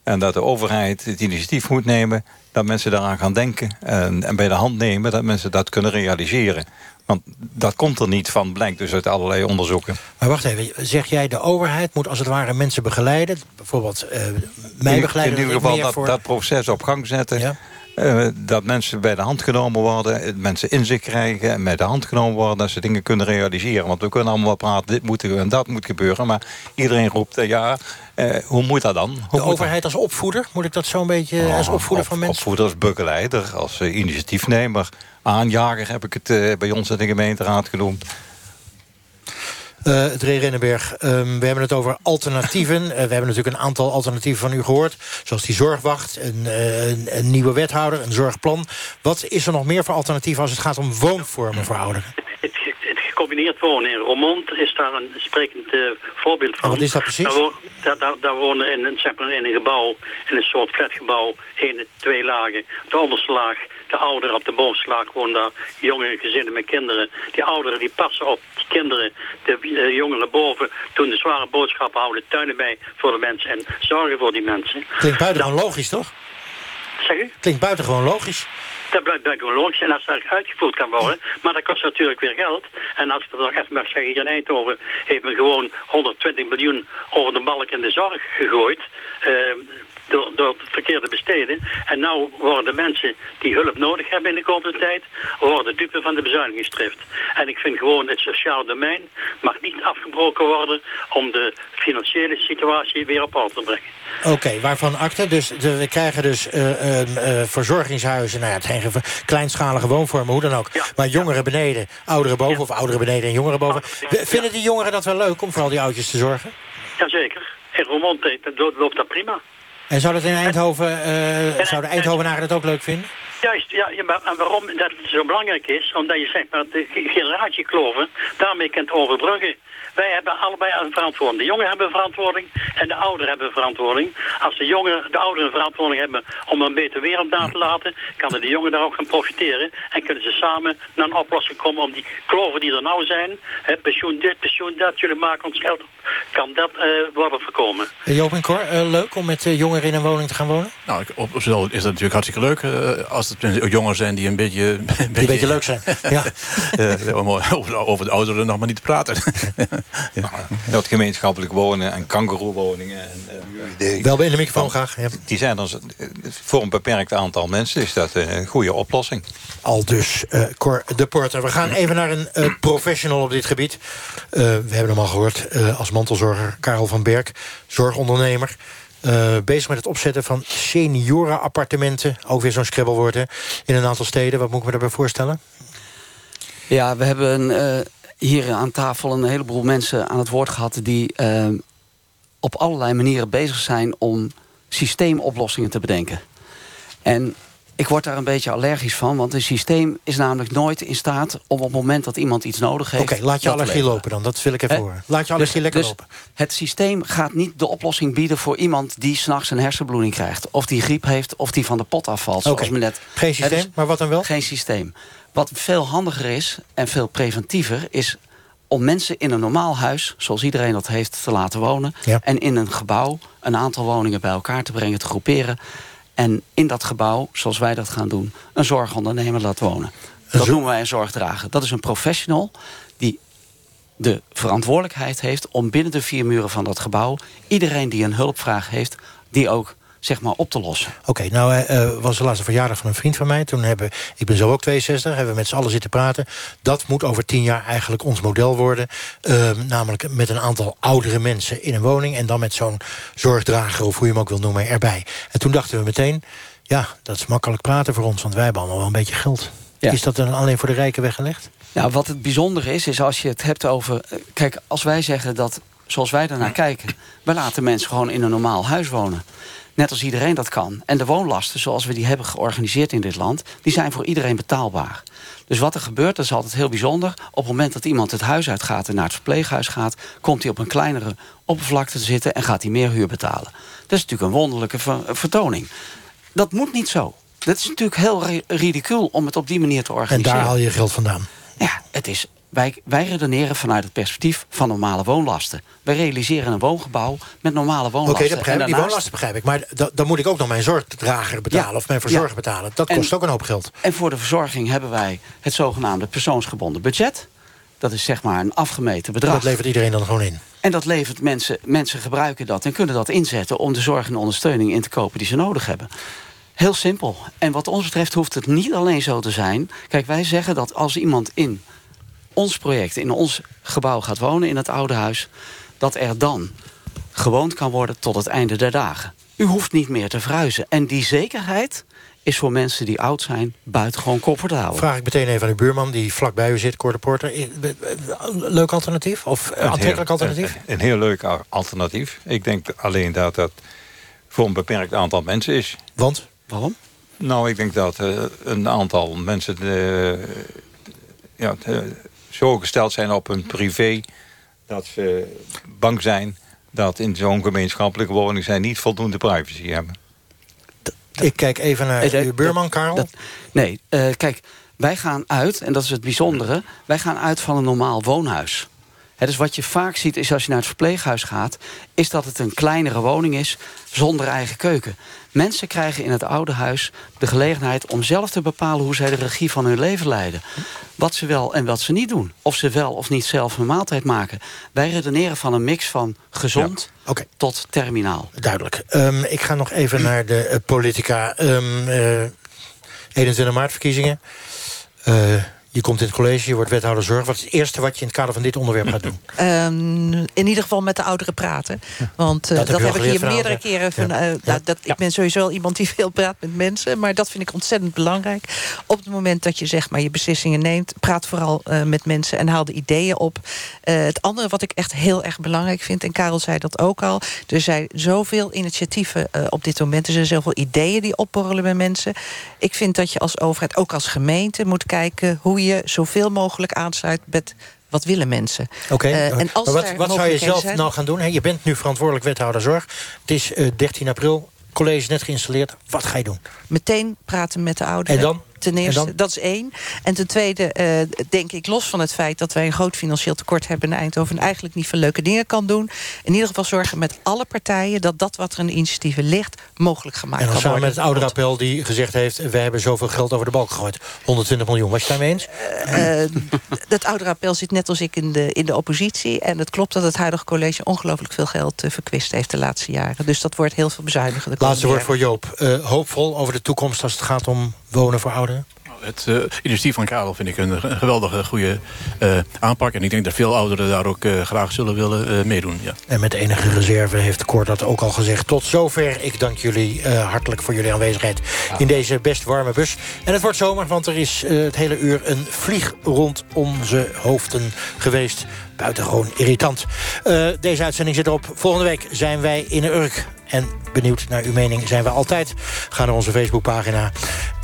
En dat de overheid het initiatief moet nemen... dat mensen daaraan gaan denken en, en bij de hand nemen... dat mensen dat kunnen realiseren. Want dat komt er niet van, blijkt dus uit allerlei onderzoeken. Maar wacht even, zeg jij de overheid moet als het ware mensen begeleiden? Bijvoorbeeld uh, mij begeleiden? In, in ieder geval dat, dat proces op gang zetten... Ja? Uh, dat mensen bij de hand genomen worden, mensen inzicht krijgen... en bij de hand genomen worden dat ze dingen kunnen realiseren. Want we kunnen allemaal praten, dit moet en dat moet gebeuren. Maar iedereen roept, uh, ja, uh, hoe moet dat dan? Hoe de overheid als opvoeder? Moet ik dat zo'n beetje als opvoeder van mensen? Opvoeder als begeleider, als initiatiefnemer. Aanjager heb ik het bij ons in de gemeenteraad genoemd. Uh, het Rennenberg, um, we hebben het over alternatieven. Uh, we hebben natuurlijk een aantal alternatieven van u gehoord. Zoals die zorgwacht, een, uh, een, een, nieuwe wethouder, een zorgplan. Wat is er nog meer voor alternatieven als het gaat om woonvormen voor ouderen? Gecombineerd wonen in Roermond is daar een sprekend voorbeeld van. wat is dat precies? Daar, daar, daar, wonen in, een, zeg maar in een gebouw, in een soort flatgebouw, één, twee lagen. De onderste laag de ouderen op de bovenste laag wonen daar jonge gezinnen met kinderen. Die ouderen die passen op kinderen, de uh, jongeren boven, doen de zware boodschappen, houden tuinen bij voor de mensen en zorgen voor die mensen. Klinkt buitengewoon logisch, toch? Zeg u? Klinkt buitengewoon logisch. Dat blijft buitengewoon logisch en als dat uitgevoerd kan worden, maar dat kost natuurlijk weer geld. En als ik dat nog even mag zeggen, hier in Eindhoven heeft men gewoon 120 miljoen over de balk in de zorg gegooid. Uh, door, door het verkeerde besteden. En nu worden de mensen die hulp nodig hebben in de komende tijd, worden dupe van de bezuinigingsdrift. En ik vind gewoon het sociaal domein mag niet afgebroken worden om de financiële situatie weer op orde te brengen. Oké, waarvan akte? Dus we krijgen dus uh, uh, verzorgingshuizen, nou ja, het zijn kleinschalige woonvormen, hoe dan ook. Ja, maar jongeren beneden, ouderen boven, of ouderen beneden en jongeren boven. Vinden die jongeren dat wel leuk om voor al die oudjes te zorgen? Jazeker. In Roermond loopt dat prima. En zou dat in Eindhoven, uh, zouden Eindhovenaren dat ook leuk vinden? Juist, ja, ja, en waarom dat zo belangrijk is, omdat je zegt dat de generatiekloven daarmee kunt overbruggen. Wij hebben allebei een verantwoording. De jongeren hebben een verantwoording en de ouderen hebben een verantwoording. Als de jongeren, de ouderen een verantwoording hebben om een betere wereld na te laten, kan de jongeren daar ook gaan profiteren. En kunnen ze samen naar een oplossing komen om die kloven die er nou zijn, hè, pensioen dit, pensioen dat, jullie maken ons geld op, kan dat uh, worden voorkomen. Joop en Cor, uh, leuk om met uh, jongeren in een woning te gaan wonen? Nou, op is dat natuurlijk hartstikke leuk. als het jongeren zijn die een beetje... Een beetje, die een beetje leuk zijn, ja. over, over de ouderen nog maar niet te praten. ja. Dat gemeenschappelijk wonen en kangeroewoningen. En, uh, Wel in de microfoon graag. Ja. Die zijn dan voor een beperkt aantal mensen is dat een goede oplossing. Al dus, uh, Cor de Porter. We gaan even naar een uh, professional op dit gebied. we hebben hem al gehoord als mantelzorger Karel van Berg, zorgondernemer. Uh, bezig met het opzetten van seniorenappartementen. Ook weer zo'n scrabblewoord, hè? In een aantal steden. Wat moet ik me daarbij voorstellen? Ja, we hebben uh, hier aan tafel een heleboel mensen aan het woord gehad... die uh, op allerlei manieren bezig zijn om systeemoplossingen te bedenken. En ik word daar een beetje allergisch van, want een systeem is namelijk nooit in staat... om op het moment dat iemand iets nodig heeft... Oké, laat je allergie lopen dan, dat wil ik even horen. Laat je allergie dus, lekker dus lopen. Het systeem gaat niet de oplossing bieden voor iemand... die s'nachts een hersenbloeding krijgt, of die griep heeft... of die van de pot afvalt, zoals me net... Geen systeem, dus maar wat dan wel? Geen systeem. Wat veel handiger is en veel preventiever is om mensen in een normaal huis, zoals iedereen dat heeft, te laten wonen. En in een gebouw een aantal woningen bij elkaar te brengen, te groeperen. En in dat gebouw, zoals wij dat gaan doen, een zorgondernemer laat wonen. Dat noemen wij een zorgdrager. Dat is een professional die de verantwoordelijkheid heeft om binnen de vier muren van dat gebouw... iedereen die een hulpvraag heeft, die ook zeg maar, op te lossen. Oké, nou uh, was de laatste verjaardag van een vriend van mij. Toen hebben, ik ben zo ook 62, hebben we met z'n allen zitten praten. Dat moet over tien jaar eigenlijk ons model worden. Uh, namelijk met een aantal oudere mensen in een woning... en dan met zo'n zorgdrager, of hoe je hem ook wil noemen, erbij. En toen dachten we meteen, ja, dat is makkelijk praten voor ons... want wij hebben allemaal wel een beetje geld. Is dat dan alleen voor de rijken weggelegd? Nou, wat het bijzondere is, is als je het hebt over... eh, Kijk, als wij zeggen dat, zoals wij daarnaar kijken... wij laten mensen gewoon in een normaal huis wonen. Net als iedereen dat kan. En de woonlasten, zoals we die hebben georganiseerd in dit land... die zijn voor iedereen betaalbaar. Dus wat er gebeurt, dat is altijd heel bijzonder. Op het moment dat iemand het huis uitgaat en naar het verpleeghuis gaat... komt hij op een kleinere oppervlakte te zitten... en gaat hij meer huur betalen. Dat is natuurlijk een wonderlijke ver- vertoning. Dat moet niet zo. Dat is natuurlijk heel ri- ridicuul om het op die manier te En organiseren. daar haal je geld vandaan. Ja, het is, wij, wij redeneren vanuit het perspectief van normale woonlasten. Wij realiseren een woongebouw met normale Oké, woonlasten. dat begrijp ik. Die woonlasten begrijp ik. Maar da- dan moet ik ook nog mijn zorgdrager betalen... Ja. of mijn verzorger Ja. betalen. Dat En- kost ook een hoop geld. En voor de verzorging hebben wij het zogenaamde persoonsgebonden budget. Dat is zeg maar een afgemeten bedrag. Dat levert iedereen dan gewoon in. En dat levert mensen, mensen gebruiken dat en kunnen dat inzetten om de zorg en ondersteuning in te kopen die ze nodig hebben. Heel simpel. En wat ons betreft hoeft het niet alleen zo te zijn. Kijk, wij zeggen dat als iemand in ons project, in ons gebouw gaat wonen, in het oude huis, dat er dan gewoond kan worden tot het einde der dagen. U hoeft niet meer te verhuizen. En die zekerheid is voor mensen die oud zijn buitengewoon comfortabel. Vraag ik meteen even aan uw buurman die vlakbij u zit, Cor de Porter. Leuk alternatief? Of Een aantrekkelijk heel- alternatief? Een, een heel leuk alternatief. Ik denk alleen dat dat voor een beperkt aantal mensen is. Want? Waarom? Nou, ik denk dat eh, een aantal mensen eh, ja, eh, zo gesteld zijn op hun privé... dat ze bang zijn dat in zo'n gemeenschappelijke woning... zij niet voldoende privacy hebben. Ik kijk even naar Eh, dat- uw buurman, dat- Karel. dat- nee, eh, kijk, wij gaan uit, en dat is het bijzondere... wij gaan uit van een normaal woonhuis. Hè, dus wat je vaak ziet is als je naar het verpleeghuis gaat... is dat het een kleinere woning is zonder eigen keuken. Mensen krijgen in het oude huis de gelegenheid om zelf te bepalen... hoe zij de regie van hun leven leiden. Wat ze wel en wat ze niet doen. Of ze wel of niet zelf een maaltijd maken. Wij redeneren van een mix van gezond tot terminaal. Duidelijk. Ehm, ik ga nog even naar de eh, politica. Ehm, eh, 21 maart verkiezingen. Eh, je komt in het college, je wordt wethouder zorg. Wat is het eerste wat je in het kader van dit onderwerp gaat doen? Ehm, in ieder geval met de ouderen praten. Want eh, Dat dat, heb ik hier meerdere keren... Van, Ja. eh, nou, dat, Ik ben sowieso wel iemand die veel praat met mensen. Maar dat vind ik ontzettend belangrijk. Op het moment dat je zeg maar, je beslissingen neemt... praat vooral eh, met mensen en haal de ideeën op. Het andere wat ik echt heel erg belangrijk vind... en Karel zei dat ook al... er zijn zoveel initiatieven op dit moment. Er zijn zoveel ideeën die opborrelen bij mensen. Ik vind dat je als overheid, ook als gemeente... moet kijken hoe je zoveel mogelijk aansluit met... Wat willen mensen? Oké, Eh, en als maar wat, wat zou je zelf zijn- nou gaan doen? Je bent nu verantwoordelijk wethouder zorg. Het is eh, 13 april, college net geïnstalleerd. Wat ga je doen? meteen praten met de ouderen. En dan? Ten eerste, En dat is één. En ten tweede eh, denk ik, los van het feit... dat wij een groot financieel tekort hebben in Eindhoven... en eigenlijk niet veel leuke dingen kan doen... in ieder geval zorgen met alle partijen... dat dat wat er in de initiatieven ligt, mogelijk gemaakt En dan kan samen worden. met het ouderappel die gezegd heeft... we hebben zoveel geld over de balk gegooid. 120 miljoen. Was je daarmee eens? Eh, het ouderappel zit net als ik in de, in de oppositie. En het klopt dat het huidige college ongelooflijk veel geld eh, verkwist heeft de laatste jaren. Dus dat wordt heel veel bezuinigen. Laatste woord voor Joop. Eh, hoopvol over de toekomst als het gaat om wonen voor ouderen? Het eh, initiatief van Karel vind ik een, een geweldige goede eh, aanpak. En ik denk dat veel ouderen daar ook eh, graag zullen willen meedoen. Ja. En met enige reserve heeft Cor dat ook al gezegd. Tot zover. Ik dank jullie hartelijk voor jullie aanwezigheid in deze best warme bus. En het wordt zomer, want er is het hele uur een vlieg rond onze hoofden geweest. Buitengewoon irritant. Deze uitzending zit erop. Volgende week zijn wij in de Urk. En benieuwd naar uw mening zijn we altijd. Ga naar onze Facebookpagina.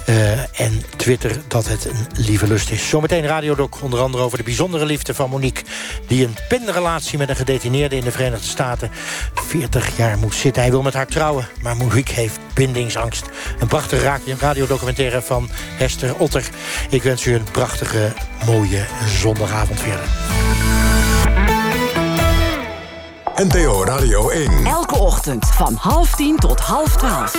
Eh, en Twitter dat het een lieve lust is. Zometeen Radiodoc, onder andere over de bijzondere liefde van Monique... die een pinrelatie met een gedetineerde in de Verenigde Staten... 40 jaar moet zitten. Hij wil met haar trouwen, maar Monique heeft bindingsangst. Een prachtige ra- radiodocumentaire van Hester Otter. Ik wens u een prachtige, mooie zondagavond verder. NPO Radio 1. Elke ochtend van half tien tot half twaalf.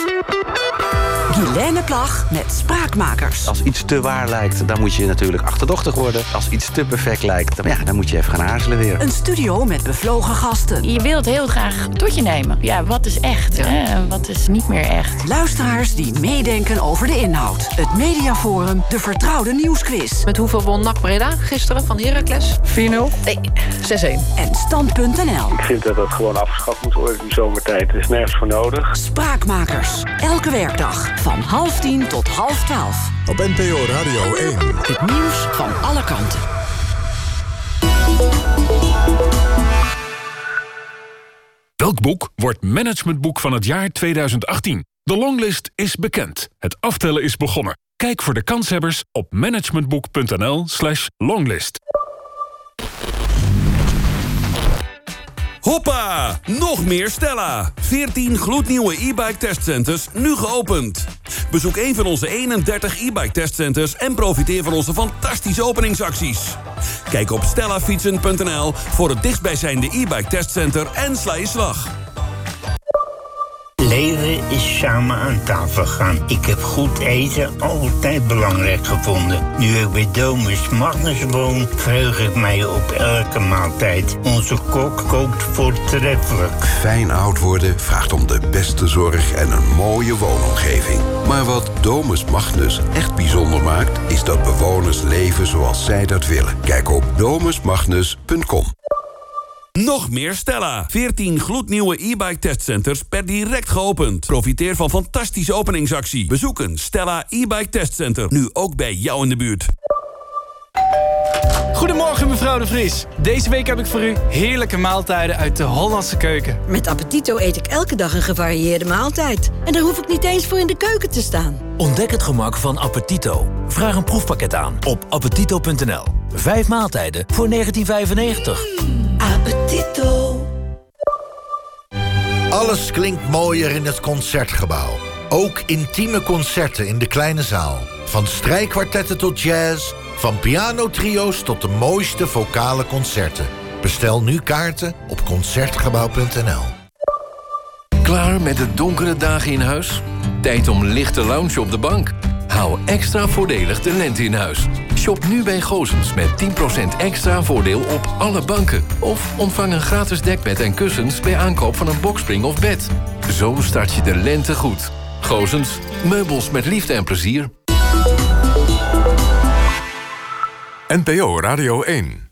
Guilaine Plag met Spraakmakers. Als iets te waar lijkt, dan moet je natuurlijk achterdochtig worden. Als iets te perfect lijkt, dan, ja, dan moet je even gaan aarzelen weer. Een studio met bevlogen gasten. Je wilt heel graag tot je nemen. Ja, wat is echt hè? wat is niet meer echt? Luisteraars die meedenken over de inhoud. Het Mediaforum, de vertrouwde nieuwsquiz. Met hoeveel won NAC Breda gisteren van Heracles? 4-0? Nee, 6-1. En Stand.nl. Ik vind dat dat gewoon afgeschaft moet worden in de zomertijd. Er is nergens voor nodig. Spraakmakers. Elke werkdag Van half tien tot half twaalf. Op NPO Radio 1. Het nieuws van alle kanten. Welk boek wordt managementboek van het jaar 2018? De longlist is bekend. Het aftellen is begonnen. Kijk voor de kanshebbers op managementboek.nl slash longlist. Hoppa! Nog meer Stella. 14 gloednieuwe e-bike testcenters, nu geopend. Bezoek een van onze 31 e-bike testcenters... en profiteer van onze fantastische openingsacties. Kijk op stellafietsen.nl voor het dichtstbijzijnde e-bike testcenter... en sla je slag. Leven is samen aan tafel gaan. Ik heb goed eten altijd belangrijk gevonden. Nu ik bij Domus Magnus woon, verheug ik mij op elke maaltijd. Onze kok kookt voortreffelijk. Fijn oud worden vraagt om de beste zorg en een mooie woonomgeving. Maar wat Domus Magnus echt bijzonder maakt... is dat bewoners leven zoals zij dat willen. Kijk op domusmagnus.com. Nog meer Stella. 14 gloednieuwe e-bike testcenters per direct geopend. Profiteer van fantastische openingsactie. Bezoek een Stella e-bike testcenter. Nu ook bij jou in de buurt. Goedemorgen mevrouw de Vries. Deze week heb ik voor u heerlijke maaltijden uit de Hollandse keuken. Met Appetito eet ik elke dag een gevarieerde maaltijd. En daar hoef ik niet eens voor in de keuken te staan. Ontdek het gemak van Appetito. Vraag een proefpakket aan op appetito.nl. Vijf maaltijden voor 1995. Appetito. Alles klinkt mooier in het Concertgebouw. Ook intieme concerten in de kleine zaal. Van strijkkwartetten tot jazz, van pianotrio's tot de mooiste vocale concerten. Bestel nu kaarten op Concertgebouw.nl. Klaar met de donkere dagen in huis? Tijd om lichte lounge op de bank. Hou extra voordelig de lente in huis. Shop nu bij Gozens met 10% extra voordeel op alle banken. Of ontvang een gratis dekbed en kussens bij aankoop van een bokspring of bed. Zo start je de lente goed. Gozens, meubels met liefde en plezier. NPO Radio 1.